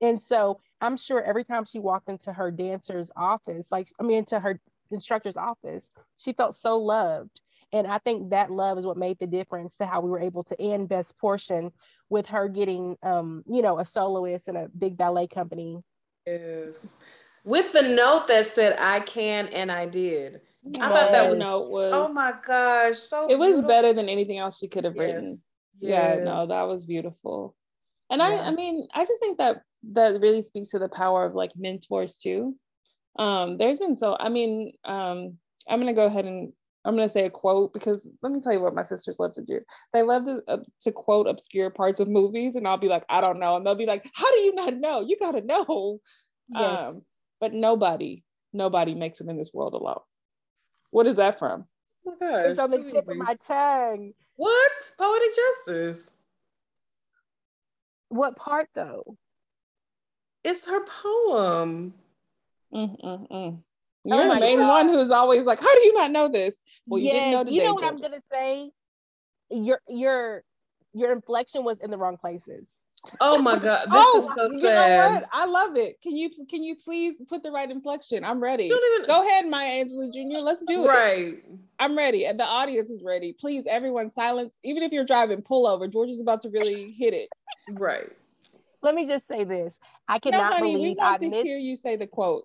Speaker 3: And so I'm sure every time she walked into her dancer's office, like, I mean, into her instructor's office, she felt so loved. And I think that love is what made the difference to how we were able to end Beth's portion with her getting, um, you know, a soloist and a big ballet company.
Speaker 2: Yes. With the note that said, I can and I did. I thought that was, note was, oh my gosh. So
Speaker 1: it beautiful. was better than anything else she could have yes. written. Yes. Yeah, no, that was beautiful. And yeah. I, I mean, I just think that that really speaks to the power of like mentors too. Um, there's been so, I mean, um, I'm gonna go ahead and I'm going to say a quote because let me tell you what my sisters love to do. They love to, uh, to quote obscure parts of movies, and I'll be like, I don't know. And they'll be like, How do you not know? You got to know. Yes. Um, but nobody, nobody makes it in this world alone. What is that from?
Speaker 3: Oh my gosh, it's on the tip of my tongue.
Speaker 2: What? Poetic justice.
Speaker 3: What part though?
Speaker 2: It's her poem.
Speaker 1: Mm-mm-mm. You're oh the main God. one who's always like, "How do you not know this?"
Speaker 3: Well, you yes, didn't know today. You know what Georgia. I'm gonna say? Your your your inflection was in the wrong places.
Speaker 2: Oh my god, this oh, is so you sad. know what?
Speaker 1: I love it. Can you can you please put the right inflection? I'm ready. Even... Go ahead, Maya Angelou Jr. Let's do
Speaker 2: it. Right.
Speaker 1: I'm ready, and the audience is ready. Please, everyone, silence. Even if you're driving, pull over. George is about to really hit it.
Speaker 2: Right.
Speaker 3: Let me just say this: I cannot no, honey, believe
Speaker 1: we want I to missed... hear you say the quote.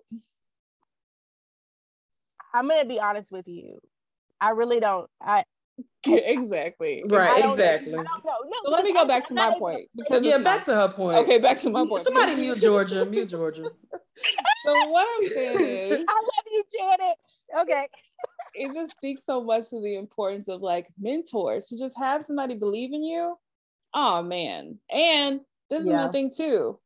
Speaker 3: I'm gonna be honest with you. I really don't. I
Speaker 1: exactly.
Speaker 2: Right. Exactly.
Speaker 1: No, so let me go back to my point because
Speaker 2: yeah, back to her point.
Speaker 1: Okay, back to my point.
Speaker 2: Somebody mute Georgia. Mute Georgia.
Speaker 1: so what I'm saying is,
Speaker 3: I love you, Janet. Okay.
Speaker 1: it just speaks so much to the importance of like mentors to just have somebody believe in you. Oh man, and this yeah. is my thing too.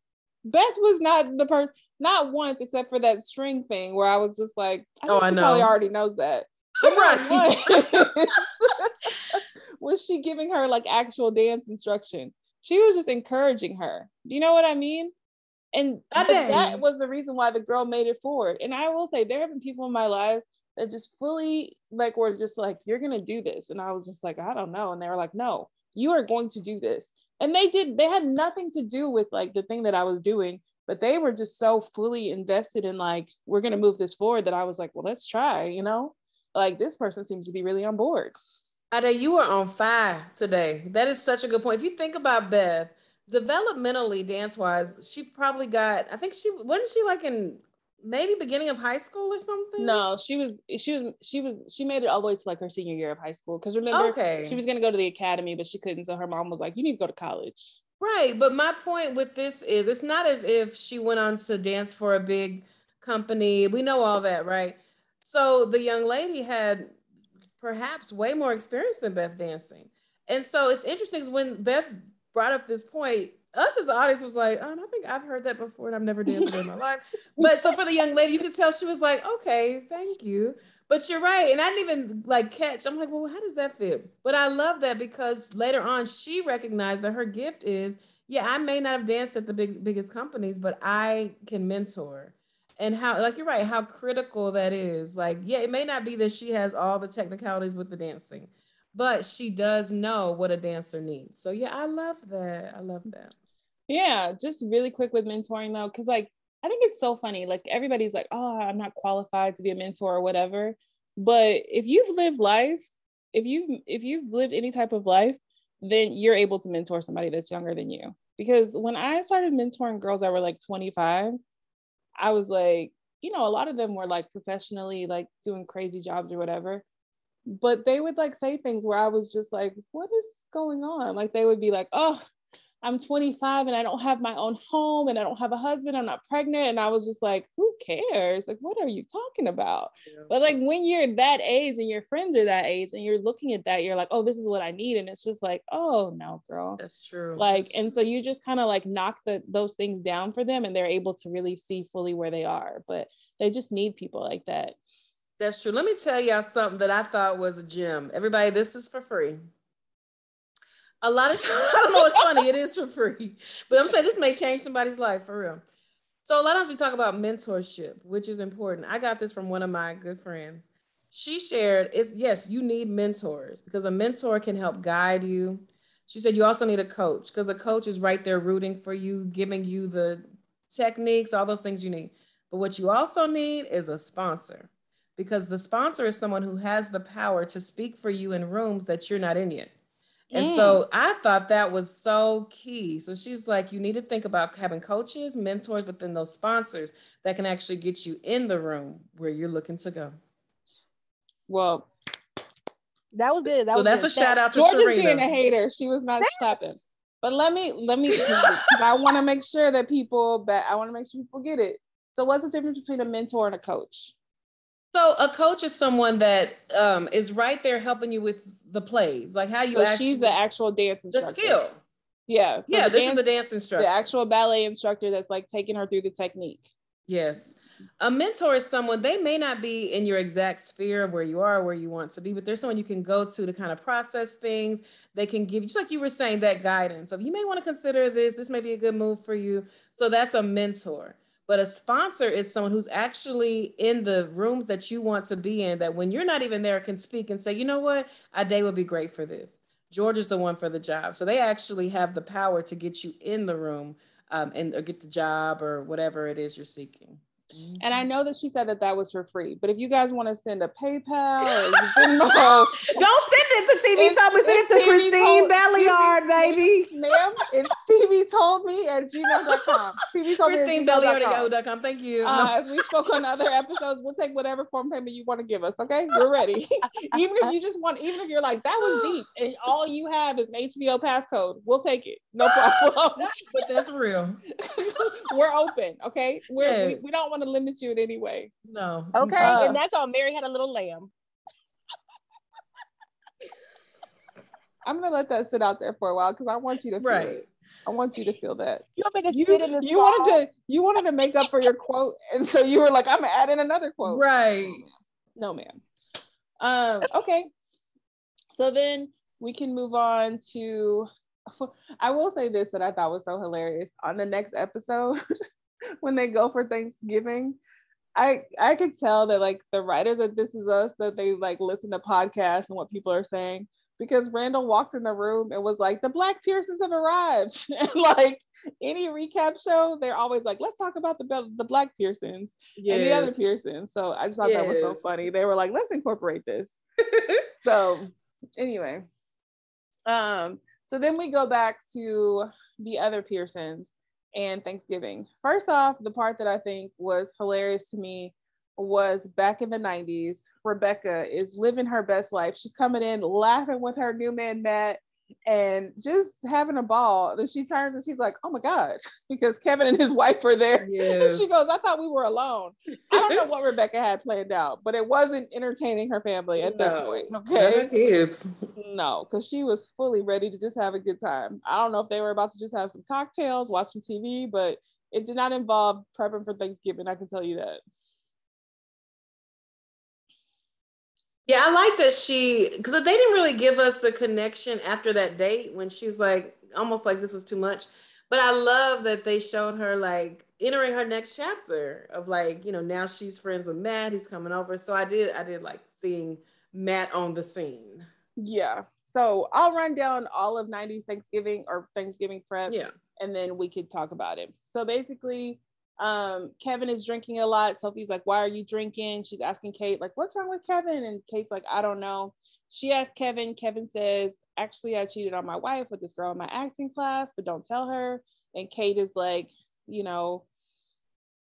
Speaker 1: Beth was not the person, not once, except for that string thing where I was just like, I oh, I know. Probably already knows that. right. was she giving her like actual dance instruction? She was just encouraging her. Do you know what I mean? And that was the reason why the girl made it forward. And I will say, there have been people in my lives that just fully like were just like, you're gonna do this. And I was just like, I don't know. And they were like, no, you are going to do this. And they did, they had nothing to do with like the thing that I was doing but they were just so fully invested in like we're going to move this forward that i was like well let's try you know like this person seems to be really on board.
Speaker 2: Ade, you are on fire today. That is such a good point. If you think about Beth, developmentally, dance wise, she probably got, I think she wasn't she like in maybe beginning of high school or something?
Speaker 1: No, she was she was she was she made it all the way to like her senior year of high school. Cause remember okay. she was gonna go to the academy, but she couldn't. So her mom was like, You need to go to college.
Speaker 2: Right. But my point with this is it's not as if she went on to dance for a big company. We know all that, right? So the young lady had perhaps way more experience than Beth dancing. And so it's interesting when Beth brought up this point, us as the audience was like, um, I think I've heard that before and I've never danced in my life. But so for the young lady, you could tell she was like, okay, thank you. But you're right. And I didn't even like catch. I'm like, well, how does that fit? But I love that because later on she recognized that her gift is, yeah, I may not have danced at the big biggest companies, but I can mentor. And how like you're right, how critical that is. Like, yeah, it may not be that she has all the technicalities with the dancing, but she does know what a dancer needs. So yeah, I love that. I love that.
Speaker 1: Yeah, just really quick with mentoring though, because like I think it's so funny. Like everybody's like, oh, I'm not qualified to be a mentor or whatever. But if you've lived life, if you've if you've lived any type of life, then you're able to mentor somebody that's younger than you. Because when I started mentoring girls that were like 25, I was like, you know, a lot of them were like professionally like doing crazy jobs or whatever. But they would like say things where I was just like, what is going on? Like they would be like, oh, I'm 25 and I don't have my own home and I don't have a husband, I'm not pregnant. And I was just like, who cares? Like, what are you talking about? Yeah. But like when you're that age and your friends are that age and you're looking at that, you're like, oh, this is what I need. And it's just like, oh no, girl.
Speaker 2: That's true.
Speaker 1: Like,
Speaker 2: That's
Speaker 1: and
Speaker 2: true.
Speaker 1: so you just kind of like knock the those things down for them and they're able to really see fully where they are. But they just need people like that.
Speaker 2: That's true. Let me tell y'all something that I thought was a gem. Everybody, this is for free a lot of times, I don't know what's funny. It is for free, but I'm saying this may change somebody's life for real. So a lot of times we talk about mentorship, which is important. I got this from one of my good friends. She shared it's yes, you need mentors because a mentor can help guide you. She said you also need a coach because a coach is right there rooting for you, giving you the techniques, all those things you need. But what you also need is a sponsor because the sponsor is someone who has the power to speak for you in rooms that you're not in yet. And mm. so I thought that was so key. So she's like, you need to think about having coaches, mentors, but then those sponsors that can actually get you in the room where you're looking to go.
Speaker 1: Well,
Speaker 3: that was it. That
Speaker 2: so
Speaker 3: was
Speaker 2: that's
Speaker 3: it.
Speaker 2: a shout out to
Speaker 1: Georgia's
Speaker 2: Serena.
Speaker 1: being a hater. She was not clapping. But let me let me I want to make sure that people that I want to make sure people get it. So what's the difference between a mentor and a coach?
Speaker 2: So a coach is someone that um, is right there helping you with the plays, like how you.
Speaker 1: So
Speaker 2: actually,
Speaker 1: she's the actual dance instructor.
Speaker 2: The skill.
Speaker 1: Yeah.
Speaker 2: So yeah. This dance, is the dance instructor.
Speaker 1: The actual ballet instructor that's like taking her through the technique.
Speaker 2: Yes. A mentor is someone they may not be in your exact sphere of where you are, where you want to be, but there's someone you can go to to kind of process things. They can give you, just like you were saying, that guidance of you may want to consider this. This may be a good move for you. So that's a mentor. But a sponsor is someone who's actually in the rooms that you want to be in, that when you're not even there, can speak and say, you know what, Ade would be great for this. George is the one for the job. So they actually have the power to get you in the room um, and or get the job or whatever it is you're seeking.
Speaker 1: Mm-hmm. And I know that she said that that was for free, but if you guys want to send a PayPal or Venmo,
Speaker 2: don't send it to TV Told Me, send it to Christine Belliard, baby.
Speaker 1: Ma'am, it's TV told me at gmail.com. TV told
Speaker 2: Christine
Speaker 1: me
Speaker 2: at Belliard at yahoo.com. Thank you.
Speaker 1: Uh, as we spoke on other episodes, we'll take whatever form payment you want to give us. Okay, we're ready. even if you just want, even if you're like that was deep and all you have is an HBO passcode, we'll take it. No problem.
Speaker 2: but that's real.
Speaker 1: we're open. Okay, we're yes. we, we don't want to limit you in any way.
Speaker 2: No.
Speaker 3: Okay, uh, and that's all. Mary had a little lamb.
Speaker 1: I'm gonna let that sit out there for a while because I want you to feel right. it. I want you to feel that.
Speaker 3: You want me to you, sit in this
Speaker 1: You wanted to you wanted to make up for your quote, and so you were like, I'm gonna add in another quote.
Speaker 2: Right.
Speaker 1: No, ma'am. Um, okay. So then we can move on to I will say this that I thought was so hilarious. On the next episode, when they go for Thanksgiving. I I could tell that like the writers of This Is Us that they like listen to podcasts and what people are saying. because Randall walked in the room and was like, the Black Pearsons have arrived. and like any recap show, they're always like, let's talk about the the Black Pearsons yes. and the other Pearsons. So I just thought yes. that was so funny. They were like, let's incorporate this. so anyway. Um, so then we go back to the other Pearsons and Thanksgiving. First off, the part that I think was hilarious to me was back in the 90s. Rebecca is living her best life. She's coming in laughing with her new man, Matt, and just having a ball. Then she turns and she's like, oh my God, because Kevin and his wife are there. Yes. she goes, I thought we were alone. I don't know what Rebecca had planned out, but it wasn't entertaining her family at no, that point. Okay.
Speaker 2: Kids.
Speaker 1: No, because she was fully ready to just have a good time. I don't know if they were about to just have some cocktails, watch some TV, but it did not involve prepping for Thanksgiving. I can tell you that.
Speaker 2: Yeah, I like that she because they didn't really give us the connection after that date when she's like almost like this is too much. But I love that they showed her like entering her next chapter of like, you know, now she's friends with Matt, he's coming over. So I did I did like seeing Matt on the scene.
Speaker 1: Yeah. So I'll run down all of 90s Thanksgiving or Thanksgiving prep.
Speaker 2: Yeah.
Speaker 1: And then we could talk about it. So basically, um, Kevin is drinking a lot. Sophie's like, Why are you drinking? She's asking Kate, like, what's wrong with Kevin? And Kate's like, I don't know. She asks Kevin, Kevin says, Actually, I cheated on my wife with this girl in my acting class, but don't tell her. And Kate is like, you know,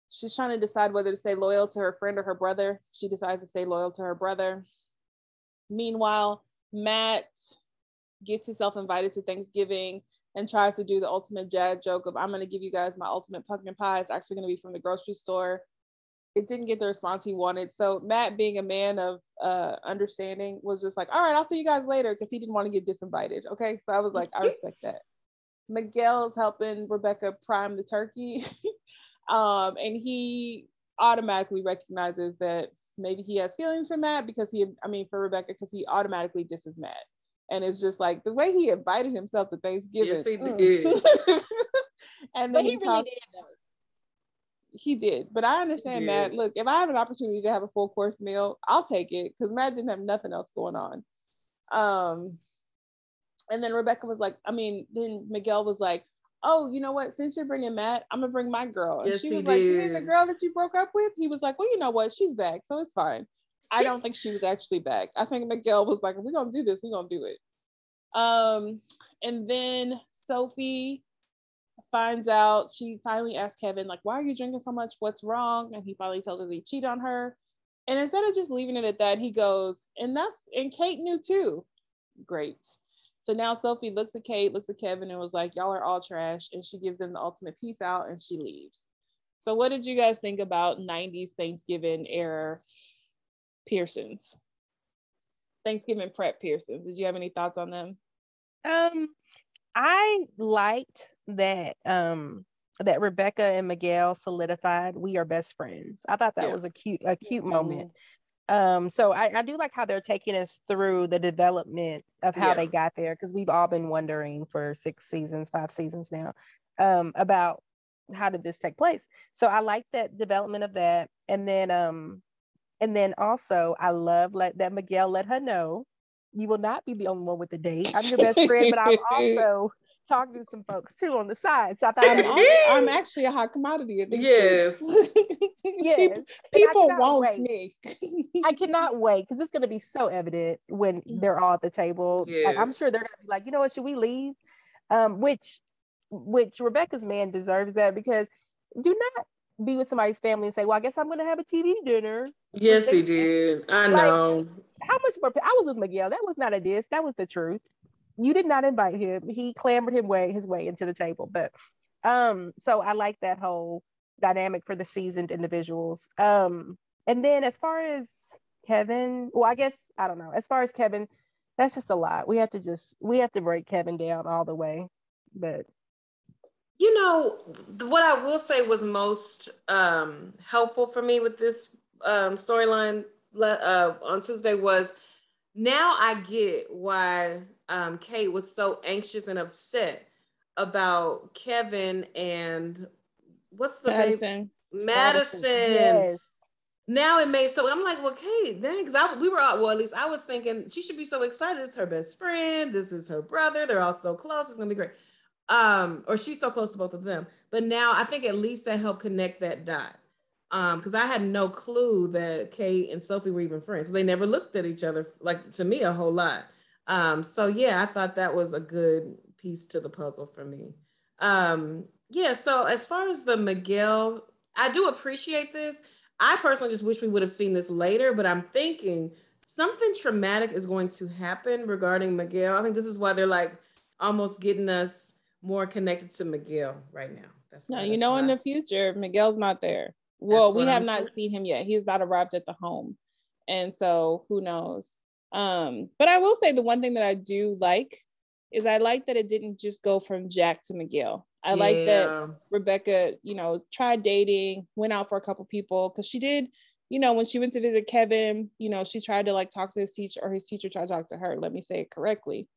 Speaker 1: she's trying to decide whether to stay loyal to her friend or her brother. She decides to stay loyal to her brother. Meanwhile, Matt gets himself invited to Thanksgiving and tries to do the ultimate jad joke of I'm gonna give you guys my ultimate pumpkin pie. It's actually gonna be from the grocery store. It didn't get the response he wanted. So Matt, being a man of uh, understanding, was just like, all right, I'll see you guys later because he didn't want to get disinvited. Okay. So I was like, I respect that. Miguel's helping Rebecca prime the turkey. um, and he automatically recognizes that maybe he has feelings for Matt because he, I mean, for Rebecca, because he automatically disses Matt and it's just like the way he invited himself to Thanksgiving. Yes, he mm. did. and then he, he really talked, did. He did, but I understand, Matt. Look, if I have an opportunity to have a full course meal, I'll take it because Matt didn't have nothing else going on. Um, and then Rebecca was like, I mean, then Miguel was like, "Oh, you know what? Since you're bringing Matt, I'm gonna bring my girl." And
Speaker 2: yes,
Speaker 1: she was
Speaker 2: he
Speaker 1: like,
Speaker 2: did.
Speaker 1: "You mean the girl that you broke up with?" He was like, "Well, you know what? She's back, so it's fine." I don't think she was actually back. I think Miguel was like, we're gonna do this, we're gonna do it. Um, and then Sophie finds out, she finally asks Kevin, like, why are you drinking so much? What's wrong? And he finally tells her that he cheated on her. And instead of just leaving it at that, he goes, and that's and Kate knew too. Great. So now Sophie looks at Kate, looks at Kevin, and was like, Y'all are all trash. And she gives them the ultimate peace out and she leaves. So, what did you guys think about 90s Thanksgiving era Pearsons. Thanksgiving prep Pearsons. Did you have any thoughts on them?
Speaker 3: Um, I liked that um that Rebecca and Miguel solidified we are best friends. I thought that yeah. was a cute a cute mm-hmm. moment. Um, so I, I do like how they're taking us through the development of how yeah. they got there because we've all been wondering for six seasons, five seasons now, um, about how did this take place. So I like that development of that. And then um and then also, I love let, that Miguel let her know you will not be the only one with the date. I'm your best friend, but I'm also talking to some folks too on the side. So I thought
Speaker 1: I'm, I'm actually a hot commodity at
Speaker 2: Yes.
Speaker 3: yes.
Speaker 1: People, want wait.
Speaker 3: me. I cannot wait because it's going to be so evident when they're all at the table. Yes. Like, I'm sure they're going to be like, you know what, should we leave? Um, which, which Rebecca's man deserves that because do not be with somebody's family and say, "Well, I guess I'm going to have a TV dinner."
Speaker 2: Yes, he did. I like, know.
Speaker 3: How much more? I was with Miguel. That was not a diss. That was the truth. You did not invite him. He clambered his way his way into the table. But um, so I like that whole dynamic for the seasoned individuals. Um, and then as far as Kevin, well, I guess I don't know. As far as Kevin, that's just a lot. We have to just we have to break Kevin down all the way. But
Speaker 2: you know, what I will say was most um, helpful for me with this um, storyline uh, on Tuesday was now I get why um, Kate was so anxious and upset about Kevin and what's the
Speaker 1: Madison.
Speaker 2: Madison. Madison. Yes. now it made so I'm like, well, Kate, dang, because I we were all well, at least I was thinking she should be so excited. This is her best friend. This is her brother. They're all so close. It's gonna be great. Um, or she's so close to both of them. But now I think at least that helped connect that dot. Um, because I had no clue that Kate and Sophie were even friends. They never looked at each other like to me a whole lot. Um, so yeah, I thought that was a good piece to the puzzle for me. Um, yeah, so as far as the Miguel, I do appreciate this I personally just wish we would have seen this later, but I'm thinking something traumatic is going to happen regarding Miguel. I think this is why they're like almost getting us more connected to Miguel right now.
Speaker 1: That's no, you know, in the future, Miguel's not there. Well, we have I'm not seen him yet. He has not arrived at the home. And so who knows? Um, but I will say the one thing that I do like is I like that it didn't just go from Jack to Miguel. I yeah. like that Rebecca, you know, tried dating, went out for a couple people because she did, you know, when she went to visit Kevin, you know, she tried to like talk to his teacher or his teacher tried to talk to her. Let me say it correctly.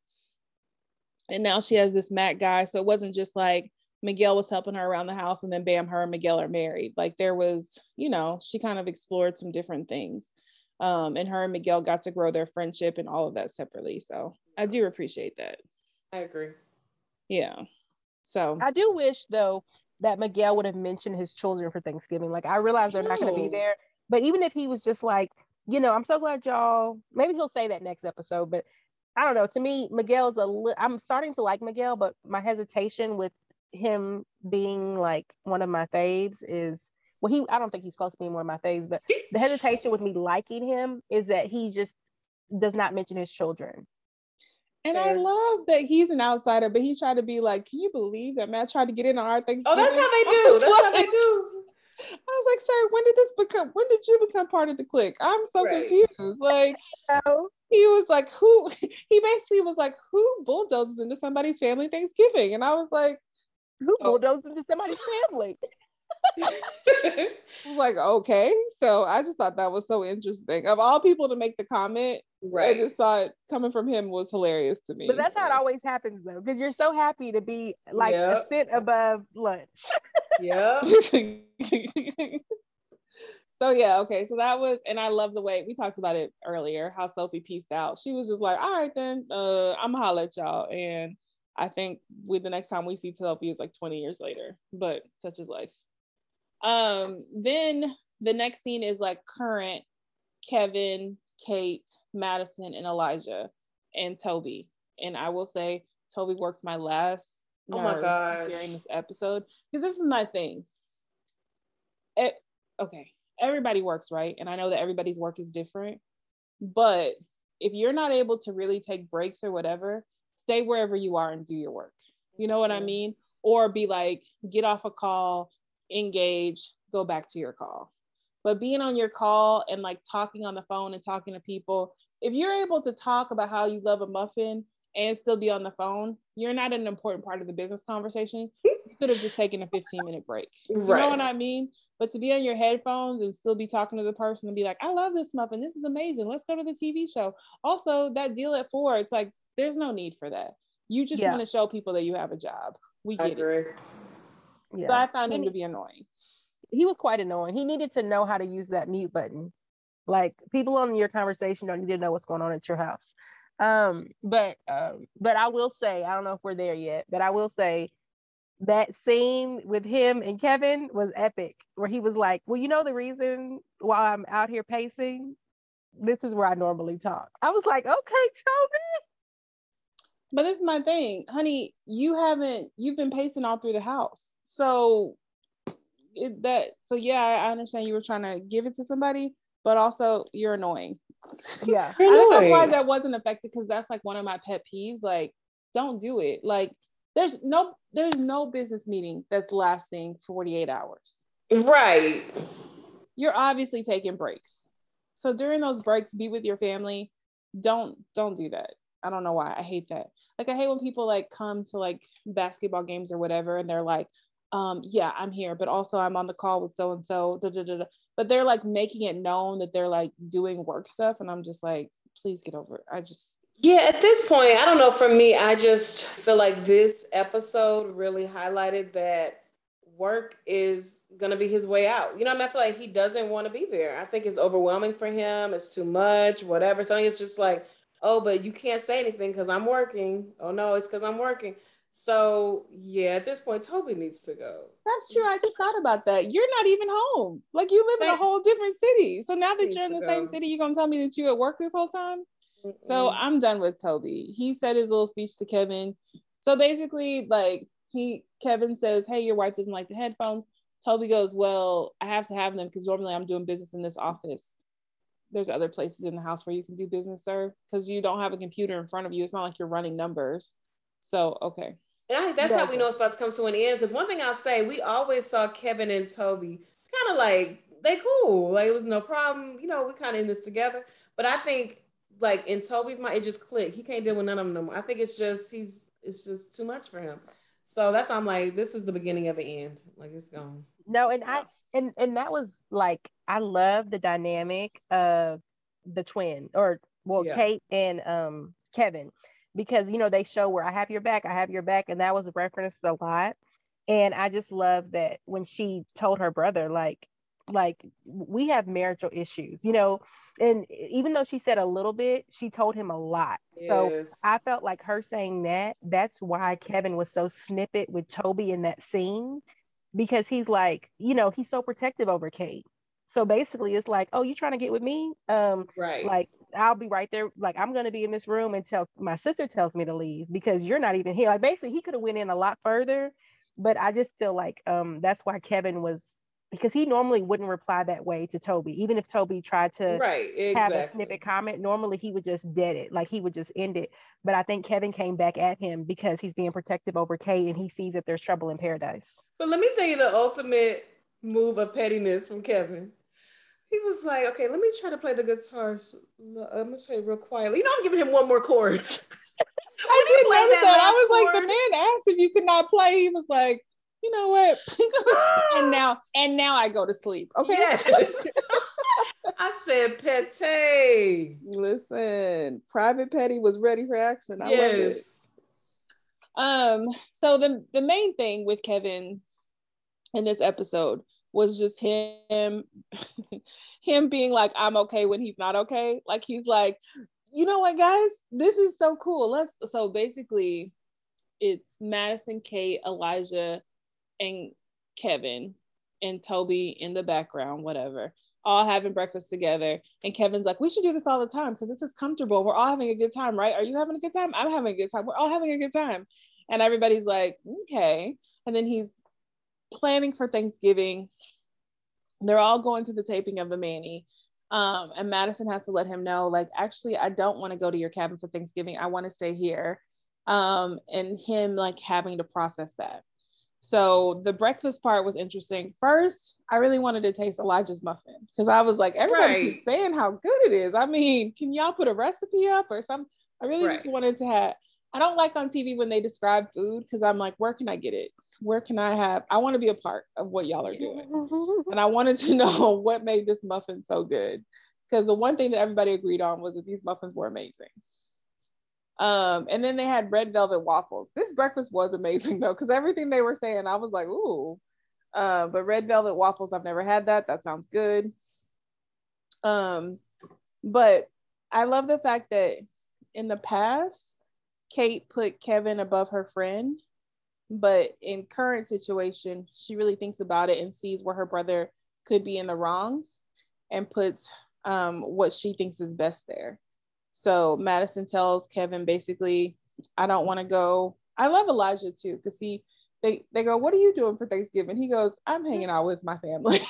Speaker 1: And now she has this Matt guy. So it wasn't just like Miguel was helping her around the house and then bam, her and Miguel are married. Like there was, you know, she kind of explored some different things. Um, and her and Miguel got to grow their friendship and all of that separately. So I do appreciate that.
Speaker 2: I agree.
Speaker 1: Yeah. So
Speaker 3: I do wish though that Miguel would have mentioned his children for Thanksgiving. Like I realize they're not going to be there, but even if he was just like, you know, I'm so glad y'all. Maybe he'll say that next episode, but I don't know. To me, Miguel's a. Li- I'm starting to like Miguel, but my hesitation with him being like one of my faves is well, he. I don't think he's close to being one of my faves, but the hesitation with me liking him is that he just does not mention his children.
Speaker 1: And I love that he's an outsider, but he tried to be like, can you believe that Matt tried to get in on our Thanksgiving?
Speaker 2: Oh, that's how they do. That's how they do.
Speaker 1: I was like, sir, when did this become? When did you become part of the clique? I'm so right. confused. Like, he was like, who? He basically was like, who bulldozes into somebody's family Thanksgiving? And I was like,
Speaker 3: who oh. bulldozes into somebody's family?
Speaker 1: I was like, okay. So I just thought that was so interesting. Of all people to make the comment, right. I just thought coming from him was hilarious to me.
Speaker 3: But that's so. how it always happens though, because you're so happy to be like yep. a sit above lunch.
Speaker 2: yeah.
Speaker 1: so yeah, okay. So that was, and I love the way we talked about it earlier, how Sophie pieced out. She was just like, all right then, uh, I'm gonna holler at y'all. And I think with the next time we see Sophie is like 20 years later, but such is life. Um, then the next scene is like current Kevin, Kate, Madison, and Elijah, and Toby. And I will say, Toby worked my last
Speaker 2: oh my gosh
Speaker 1: during this episode because this is my thing. It, okay, everybody works right, and I know that everybody's work is different, but if you're not able to really take breaks or whatever, stay wherever you are and do your work. You know what I mean? Or be like, get off a call, engage, go back to your call. But being on your call and like talking on the phone and talking to people, if you're able to talk about how you love a muffin and still be on the phone, you're not an important part of the business conversation. you could have just taken a 15 minute break. You right. know what I mean? But to be on your headphones and still be talking to the person and be like, I love this muffin. This is amazing. Let's go to the TV show. Also, that deal at four, it's like, there's no need for that. You just yeah. want to show people that you have a job. We get it. Yeah. So I found him to be annoying.
Speaker 3: He was quite annoying. He needed to know how to use that mute button. Like people on your conversation don't need to know what's going on at your house. Um, but um, but I will say, I don't know if we're there yet, but I will say that scene with him and Kevin was epic, where he was like, Well, you know the reason why I'm out here pacing? This is where I normally talk. I was like, okay, Toby.
Speaker 1: But this is my thing, honey. You haven't. You've been pacing all through the house, so it, that. So yeah, I understand you were trying to give it to somebody, but also you're annoying.
Speaker 3: Yeah,
Speaker 1: I think that's why that wasn't affected because that's like one of my pet peeves. Like, don't do it. Like, there's no there's no business meeting that's lasting 48 hours.
Speaker 2: Right.
Speaker 1: You're obviously taking breaks. So during those breaks, be with your family. Don't don't do that. I don't know why. I hate that. Like I hate when people like come to like basketball games or whatever and they're like, um, yeah, I'm here, but also I'm on the call with so and so. But they're like making it known that they're like doing work stuff. And I'm just like, please get over it. I just
Speaker 2: yeah, at this point, I don't know. For me, I just feel like this episode really highlighted that work is gonna be his way out. You know, I, mean, I feel like he doesn't want to be there. I think it's overwhelming for him. It's too much, whatever. So it's just like, oh, but you can't say anything because I'm working. Oh no, it's because I'm working. So yeah, at this point, Toby needs to go.
Speaker 1: That's true. I just thought about that. You're not even home. Like you live in a whole different city. So now that you're in the same city, you're gonna tell me that you at work this whole time? Mm-mm. So I'm done with Toby. He said his little speech to Kevin. So basically, like he Kevin says, Hey, your wife doesn't like the headphones. Toby goes, Well, I have to have them because normally I'm doing business in this office. There's other places in the house where you can do business, sir, because you don't have a computer in front of you. It's not like you're running numbers. So, okay.
Speaker 2: And I, that's how we know it's about to come to an end. Because one thing I'll say, we always saw Kevin and Toby kind of like they cool. Like it was no problem. You know, we kind of in this together. But I think like in Toby's mind, it just clicked. He can't deal with none of them no more. I think it's just he's it's just too much for him. So that's why I'm like, this is the beginning of an end. Like it's gone.
Speaker 3: No, and I and and that was like I love the dynamic of the twin or well yeah. Kate and um Kevin because you know they show where I have your back, I have your back, and that was referenced a lot. And I just love that when she told her brother, like, like we have marital issues, you know, and even though she said a little bit, she told him a lot. Yes. So I felt like her saying that, that's why Kevin was so snippet with Toby in that scene because he's like, you know, he's so protective over Kate. So basically it's like, oh, you trying to get with me? Um, right. Like I'll be right there. Like I'm gonna be in this room until my sister tells me to leave because you're not even here. Like basically, he could have went in a lot further, but I just feel like um that's why Kevin was because he normally wouldn't reply that way to Toby. Even if Toby tried to right, exactly. have a snippet comment, normally he would just dead it, like he would just end it. But I think Kevin came back at him because he's being protective over Kate and he sees that there's trouble in paradise.
Speaker 2: But let me tell you the ultimate move of pettiness from Kevin he was like, okay, let me try to play the guitar. So, I'm gonna play real quietly. You know, I'm giving him one more chord.
Speaker 1: I did notice that. that. I was chord. like, the man asked if you could not play. He was like, you know what? and now, and now I go to sleep. Okay. Yes.
Speaker 2: I said Petty.
Speaker 1: Listen, Private Petty was ready for action. I yes. Um, so the the main thing with Kevin in this episode was just him him being like i'm okay when he's not okay like he's like you know what guys this is so cool let's so basically it's madison kate elijah and kevin and toby in the background whatever all having breakfast together and kevin's like we should do this all the time because this is comfortable we're all having a good time right are you having a good time i'm having a good time we're all having a good time and everybody's like okay and then he's planning for Thanksgiving. They're all going to the taping of the Manny. Um, and Madison has to let him know, like, actually, I don't want to go to your cabin for Thanksgiving. I want to stay here. Um, and him like having to process that. So the breakfast part was interesting. First, I really wanted to taste Elijah's muffin because I was like, everybody right. keeps saying how good it is. I mean, can y'all put a recipe up or something? I really right. just wanted to have. I don't like on TV when they describe food because I'm like, where can I get it? where can I have? I want to be a part of what y'all are doing. and I wanted to know what made this muffin so good. Because the one thing that everybody agreed on was that these muffins were amazing. Um, and then they had red velvet waffles. This breakfast was amazing though, because everything they were saying, I was like, ooh. Uh, but red velvet waffles, I've never had that. That sounds good. Um, but I love the fact that in the past, Kate put Kevin above her friend but in current situation she really thinks about it and sees where her brother could be in the wrong and puts um, what she thinks is best there so madison tells kevin basically i don't want to go i love elijah too because he they, they go what are you doing for thanksgiving he goes i'm hanging out with my family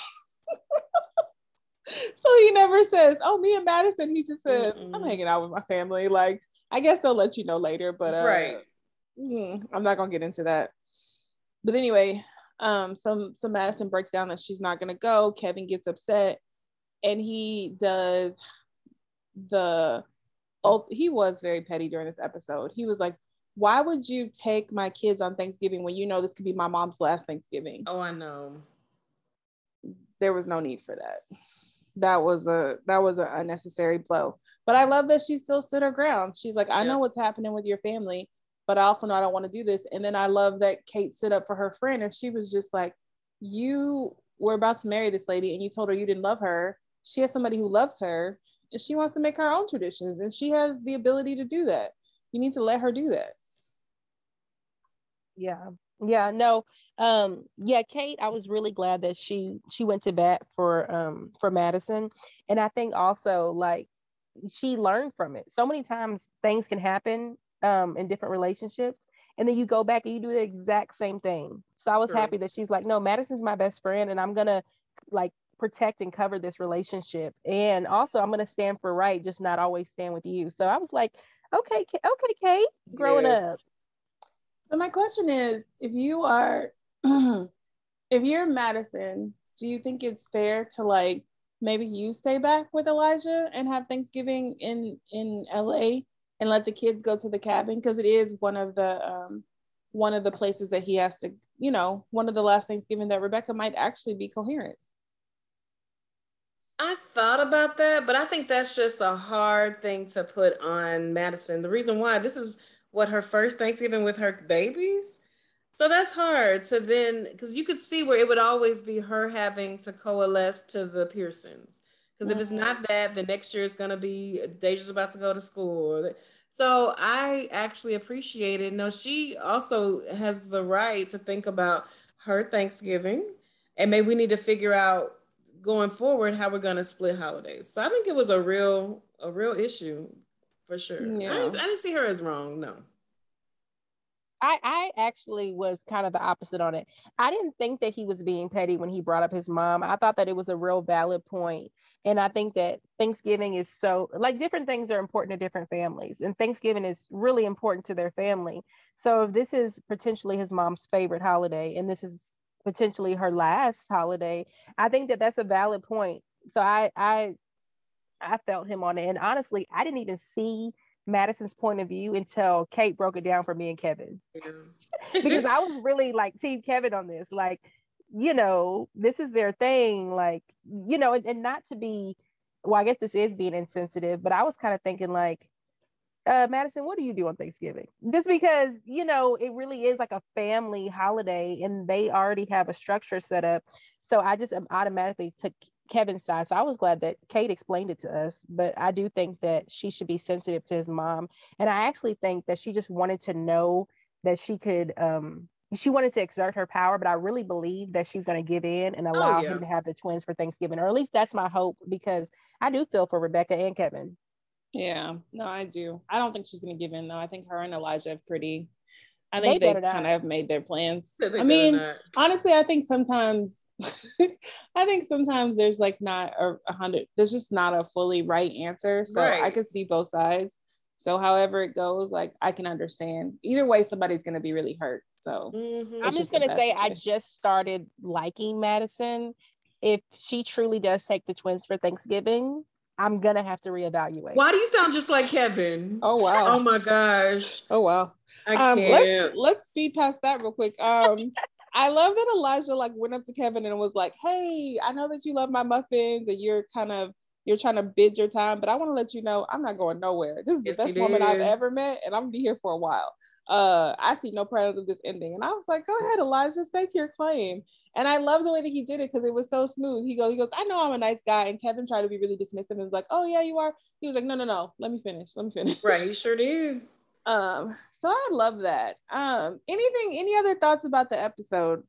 Speaker 1: so he never says oh me and madison he just says Mm-mm. i'm hanging out with my family like i guess they'll let you know later but uh, right Mm, I'm not gonna get into that. But anyway, um, some so Madison breaks down that she's not gonna go. Kevin gets upset, and he does the. Oh, he was very petty during this episode. He was like, "Why would you take my kids on Thanksgiving when you know this could be my mom's last Thanksgiving?"
Speaker 2: Oh, I know.
Speaker 1: There was no need for that. That was a that was an unnecessary blow. But I love that she still stood her ground. She's like, "I know what's happening with your family." but I also know I don't want to do this. And then I love that Kate stood up for her friend and she was just like, you were about to marry this lady and you told her you didn't love her. She has somebody who loves her she wants to make her own traditions and she has the ability to do that. You need to let her do that.
Speaker 3: Yeah. Yeah, no. Um yeah, Kate, I was really glad that she she went to bat for um for Madison and I think also like she learned from it. So many times things can happen um in different relationships and then you go back and you do the exact same thing. So I was True. happy that she's like, no, Madison's my best friend, and I'm gonna like protect and cover this relationship. And also, I'm gonna stand for right, just not always stand with you. So I was like, okay, okay, Kate, growing yes. up.
Speaker 1: So my question is, if you are, if you're Madison, do you think it's fair to like maybe you stay back with Elijah and have Thanksgiving in in LA and let the kids go to the cabin because it is one of the um, one of the places that he has to, you know, one of the last Thanksgiving that Rebecca might actually be coherent.
Speaker 2: I thought about that, but I think that's just a hard thing to put on Madison. The reason why this is what her first Thanksgiving with her babies. So that's hard to then, because you could see where it would always be her having to coalesce to the Pearsons. Because if it's not mm-hmm. that, the next year is going to be Deja's about to go to school. So I actually appreciate it. No, she also has the right to think about her Thanksgiving, and maybe we need to figure out going forward how we're going to split holidays. So I think it was a real a real issue for sure. Yeah. I, didn't, I didn't see her as wrong. No.
Speaker 3: I, I actually was kind of the opposite on it. I didn't think that he was being petty when he brought up his mom. I thought that it was a real valid point and I think that Thanksgiving is so like different things are important to different families, and Thanksgiving is really important to their family. So if this is potentially his mom's favorite holiday, and this is potentially her last holiday, I think that that's a valid point. So I I I felt him on it, and honestly, I didn't even see Madison's point of view until Kate broke it down for me and Kevin. Yeah. because I was really like Team Kevin on this. Like you know, this is their thing. Like, you know, and, and not to be, well, I guess this is being insensitive, but I was kind of thinking like, uh, Madison, what do you do on Thanksgiving? Just because, you know, it really is like a family holiday and they already have a structure set up. So I just automatically took Kevin's side. So I was glad that Kate explained it to us, but I do think that she should be sensitive to his mom. And I actually think that she just wanted to know that she could um, she wanted to exert her power, but I really believe that she's going to give in and oh, allow oh, yeah. him to have the twins for Thanksgiving, or at least that's my hope because I do feel for Rebecca and Kevin.
Speaker 1: Yeah, no, I do. I don't think she's going to give in though. I think her and Elijah have pretty. I think they, they kind of have made their plans. I mean, honestly, I think sometimes, I think sometimes there's like not a, a hundred. There's just not a fully right answer. So right. I could see both sides. So however it goes, like I can understand. Either way, somebody's gonna be really hurt. So
Speaker 3: mm-hmm. I'm just gonna say situation. I just started liking Madison. If she truly does take the twins for Thanksgiving, I'm gonna have to reevaluate.
Speaker 2: Why do you sound just like Kevin?
Speaker 1: Oh wow.
Speaker 2: Oh my gosh.
Speaker 1: Oh wow. I um, can't. Let's, let's speed past that real quick. Um I love that Elijah like went up to Kevin and was like, "Hey, I know that you love my muffins and you're kind of you're trying to bid your time, but I want to let you know I'm not going nowhere. This is yes, the best woman I've ever met, and I'm gonna be here for a while. Uh, I see no problems with this ending. And I was like, go ahead, Elijah, stake your claim. And I love the way that he did it because it was so smooth. He goes, he goes, I know I'm a nice guy. And Kevin tried to be really dismissive and was like, oh yeah, you are. He was like, no, no, no, let me finish. Let me finish.
Speaker 2: Right, he sure did.
Speaker 1: Um, so I love that. Um, anything, any other thoughts about the episode?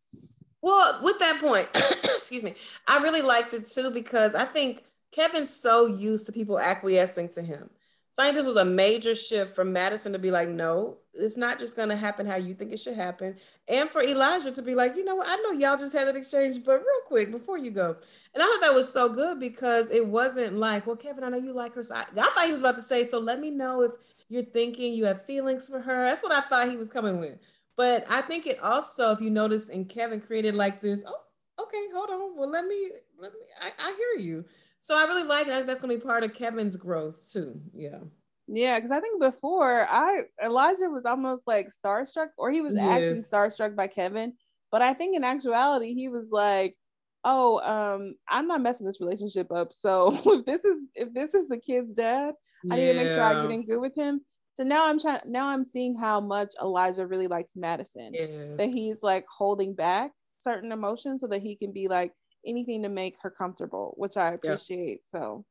Speaker 2: Well, with that point, excuse me, I really liked it too because I think Kevin's so used to people acquiescing to him. I think this was a major shift for Madison to be like, no, it's not just going to happen how you think it should happen. And for Elijah to be like, you know what, I know y'all just had that exchange, but real quick before you go. And I thought that was so good because it wasn't like, well, Kevin, I know you like her. So I, I thought he was about to say, so let me know if you're thinking you have feelings for her. That's what I thought he was coming with. But I think it also, if you notice, and Kevin created like this, oh, okay, hold on. Well, let me, let me, I, I hear you. So I really like it. I think that's gonna be part of Kevin's growth too. Yeah.
Speaker 1: Yeah, because I think before I Elijah was almost like starstruck, or he was yes. acting starstruck by Kevin. But I think in actuality, he was like, "Oh, um, I'm not messing this relationship up. So if this is if this is the kid's dad, I need to make sure I get in good with him." So now I'm trying. Now I'm seeing how much Elijah really likes Madison. Yes. That he's like holding back certain emotions so that he can be like anything to make her comfortable, which I appreciate. Yeah. So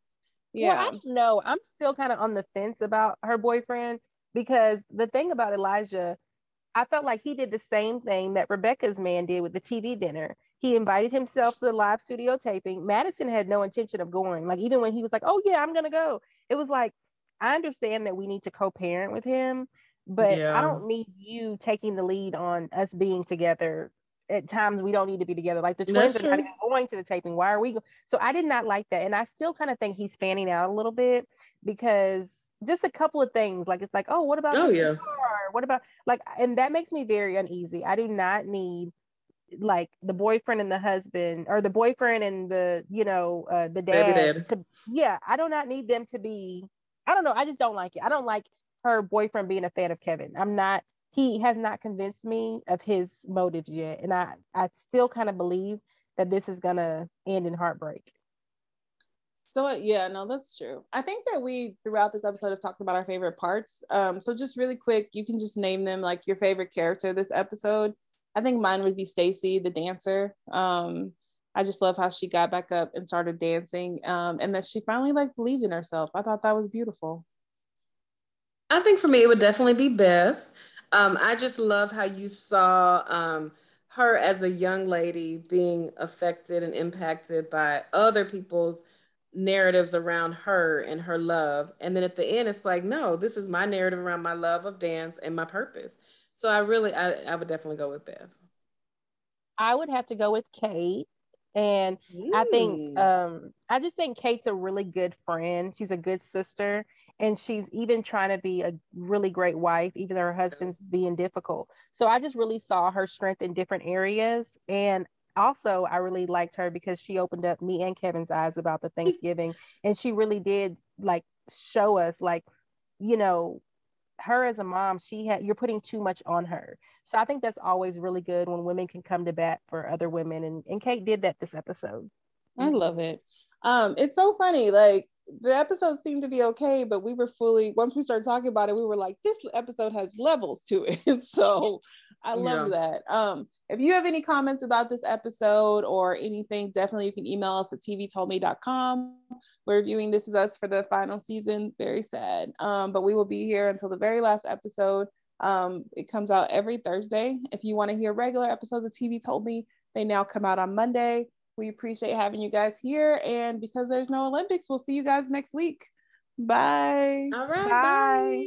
Speaker 1: yeah.
Speaker 3: Well, I don't know. I'm still kind of on the fence about her boyfriend because the thing about Elijah, I felt like he did the same thing that Rebecca's man did with the TV dinner. He invited himself to the live studio taping. Madison had no intention of going. Like even when he was like, "Oh yeah, I'm gonna go," it was like, I understand that we need to co-parent with him, but yeah. I don't need you taking the lead on us being together. At times we don't need to be together. Like the twins That's are not even going to the taping. Why are we? Go-? So I did not like that, and I still kind of think he's fanning out a little bit because just a couple of things. Like it's like, oh, what about?
Speaker 2: Oh yeah.
Speaker 3: Car? What about like? And that makes me very uneasy. I do not need like the boyfriend and the husband or the boyfriend and the you know uh, the dad, to yeah i do not need them to be i don't know i just don't like it i don't like her boyfriend being a fan of kevin i'm not he has not convinced me of his motives yet and i i still kind of believe that this is gonna end in heartbreak
Speaker 1: so uh, yeah no that's true i think that we throughout this episode have talked about our favorite parts um so just really quick you can just name them like your favorite character this episode I think mine would be Stacy, the dancer. Um, I just love how she got back up and started dancing, um, and that she finally like believed in herself. I thought that was beautiful.
Speaker 2: I think for me, it would definitely be Beth. Um, I just love how you saw um, her as a young lady being affected and impacted by other people's narratives around her and her love. And then at the end, it's like, no, this is my narrative around my love of dance and my purpose. So I really, I, I would definitely go with Beth.
Speaker 3: I would have to go with Kate. And Ooh. I think, um, I just think Kate's a really good friend. She's a good sister. And she's even trying to be a really great wife, even though her husband's being difficult. So I just really saw her strength in different areas. And also, I really liked her because she opened up me and Kevin's eyes about the Thanksgiving. and she really did like show us, like, you know, her as a mom, she had you're putting too much on her. So I think that's always really good when women can come to bat for other women. And, and Kate did that this episode.
Speaker 1: I love it. Um, it's so funny. Like the episode seemed to be okay, but we were fully once we started talking about it, we were like, this episode has levels to it. so I love yeah. that. Um, if you have any comments about this episode or anything, definitely you can email us at tvtoldme.com. We're reviewing This Is Us for the final season. Very sad. Um, but we will be here until the very last episode. Um, it comes out every Thursday. If you want to hear regular episodes of TV Told Me, they now come out on Monday. We appreciate having you guys here. And because there's no Olympics, we'll see you guys next week. Bye.
Speaker 2: All right. Bye. bye.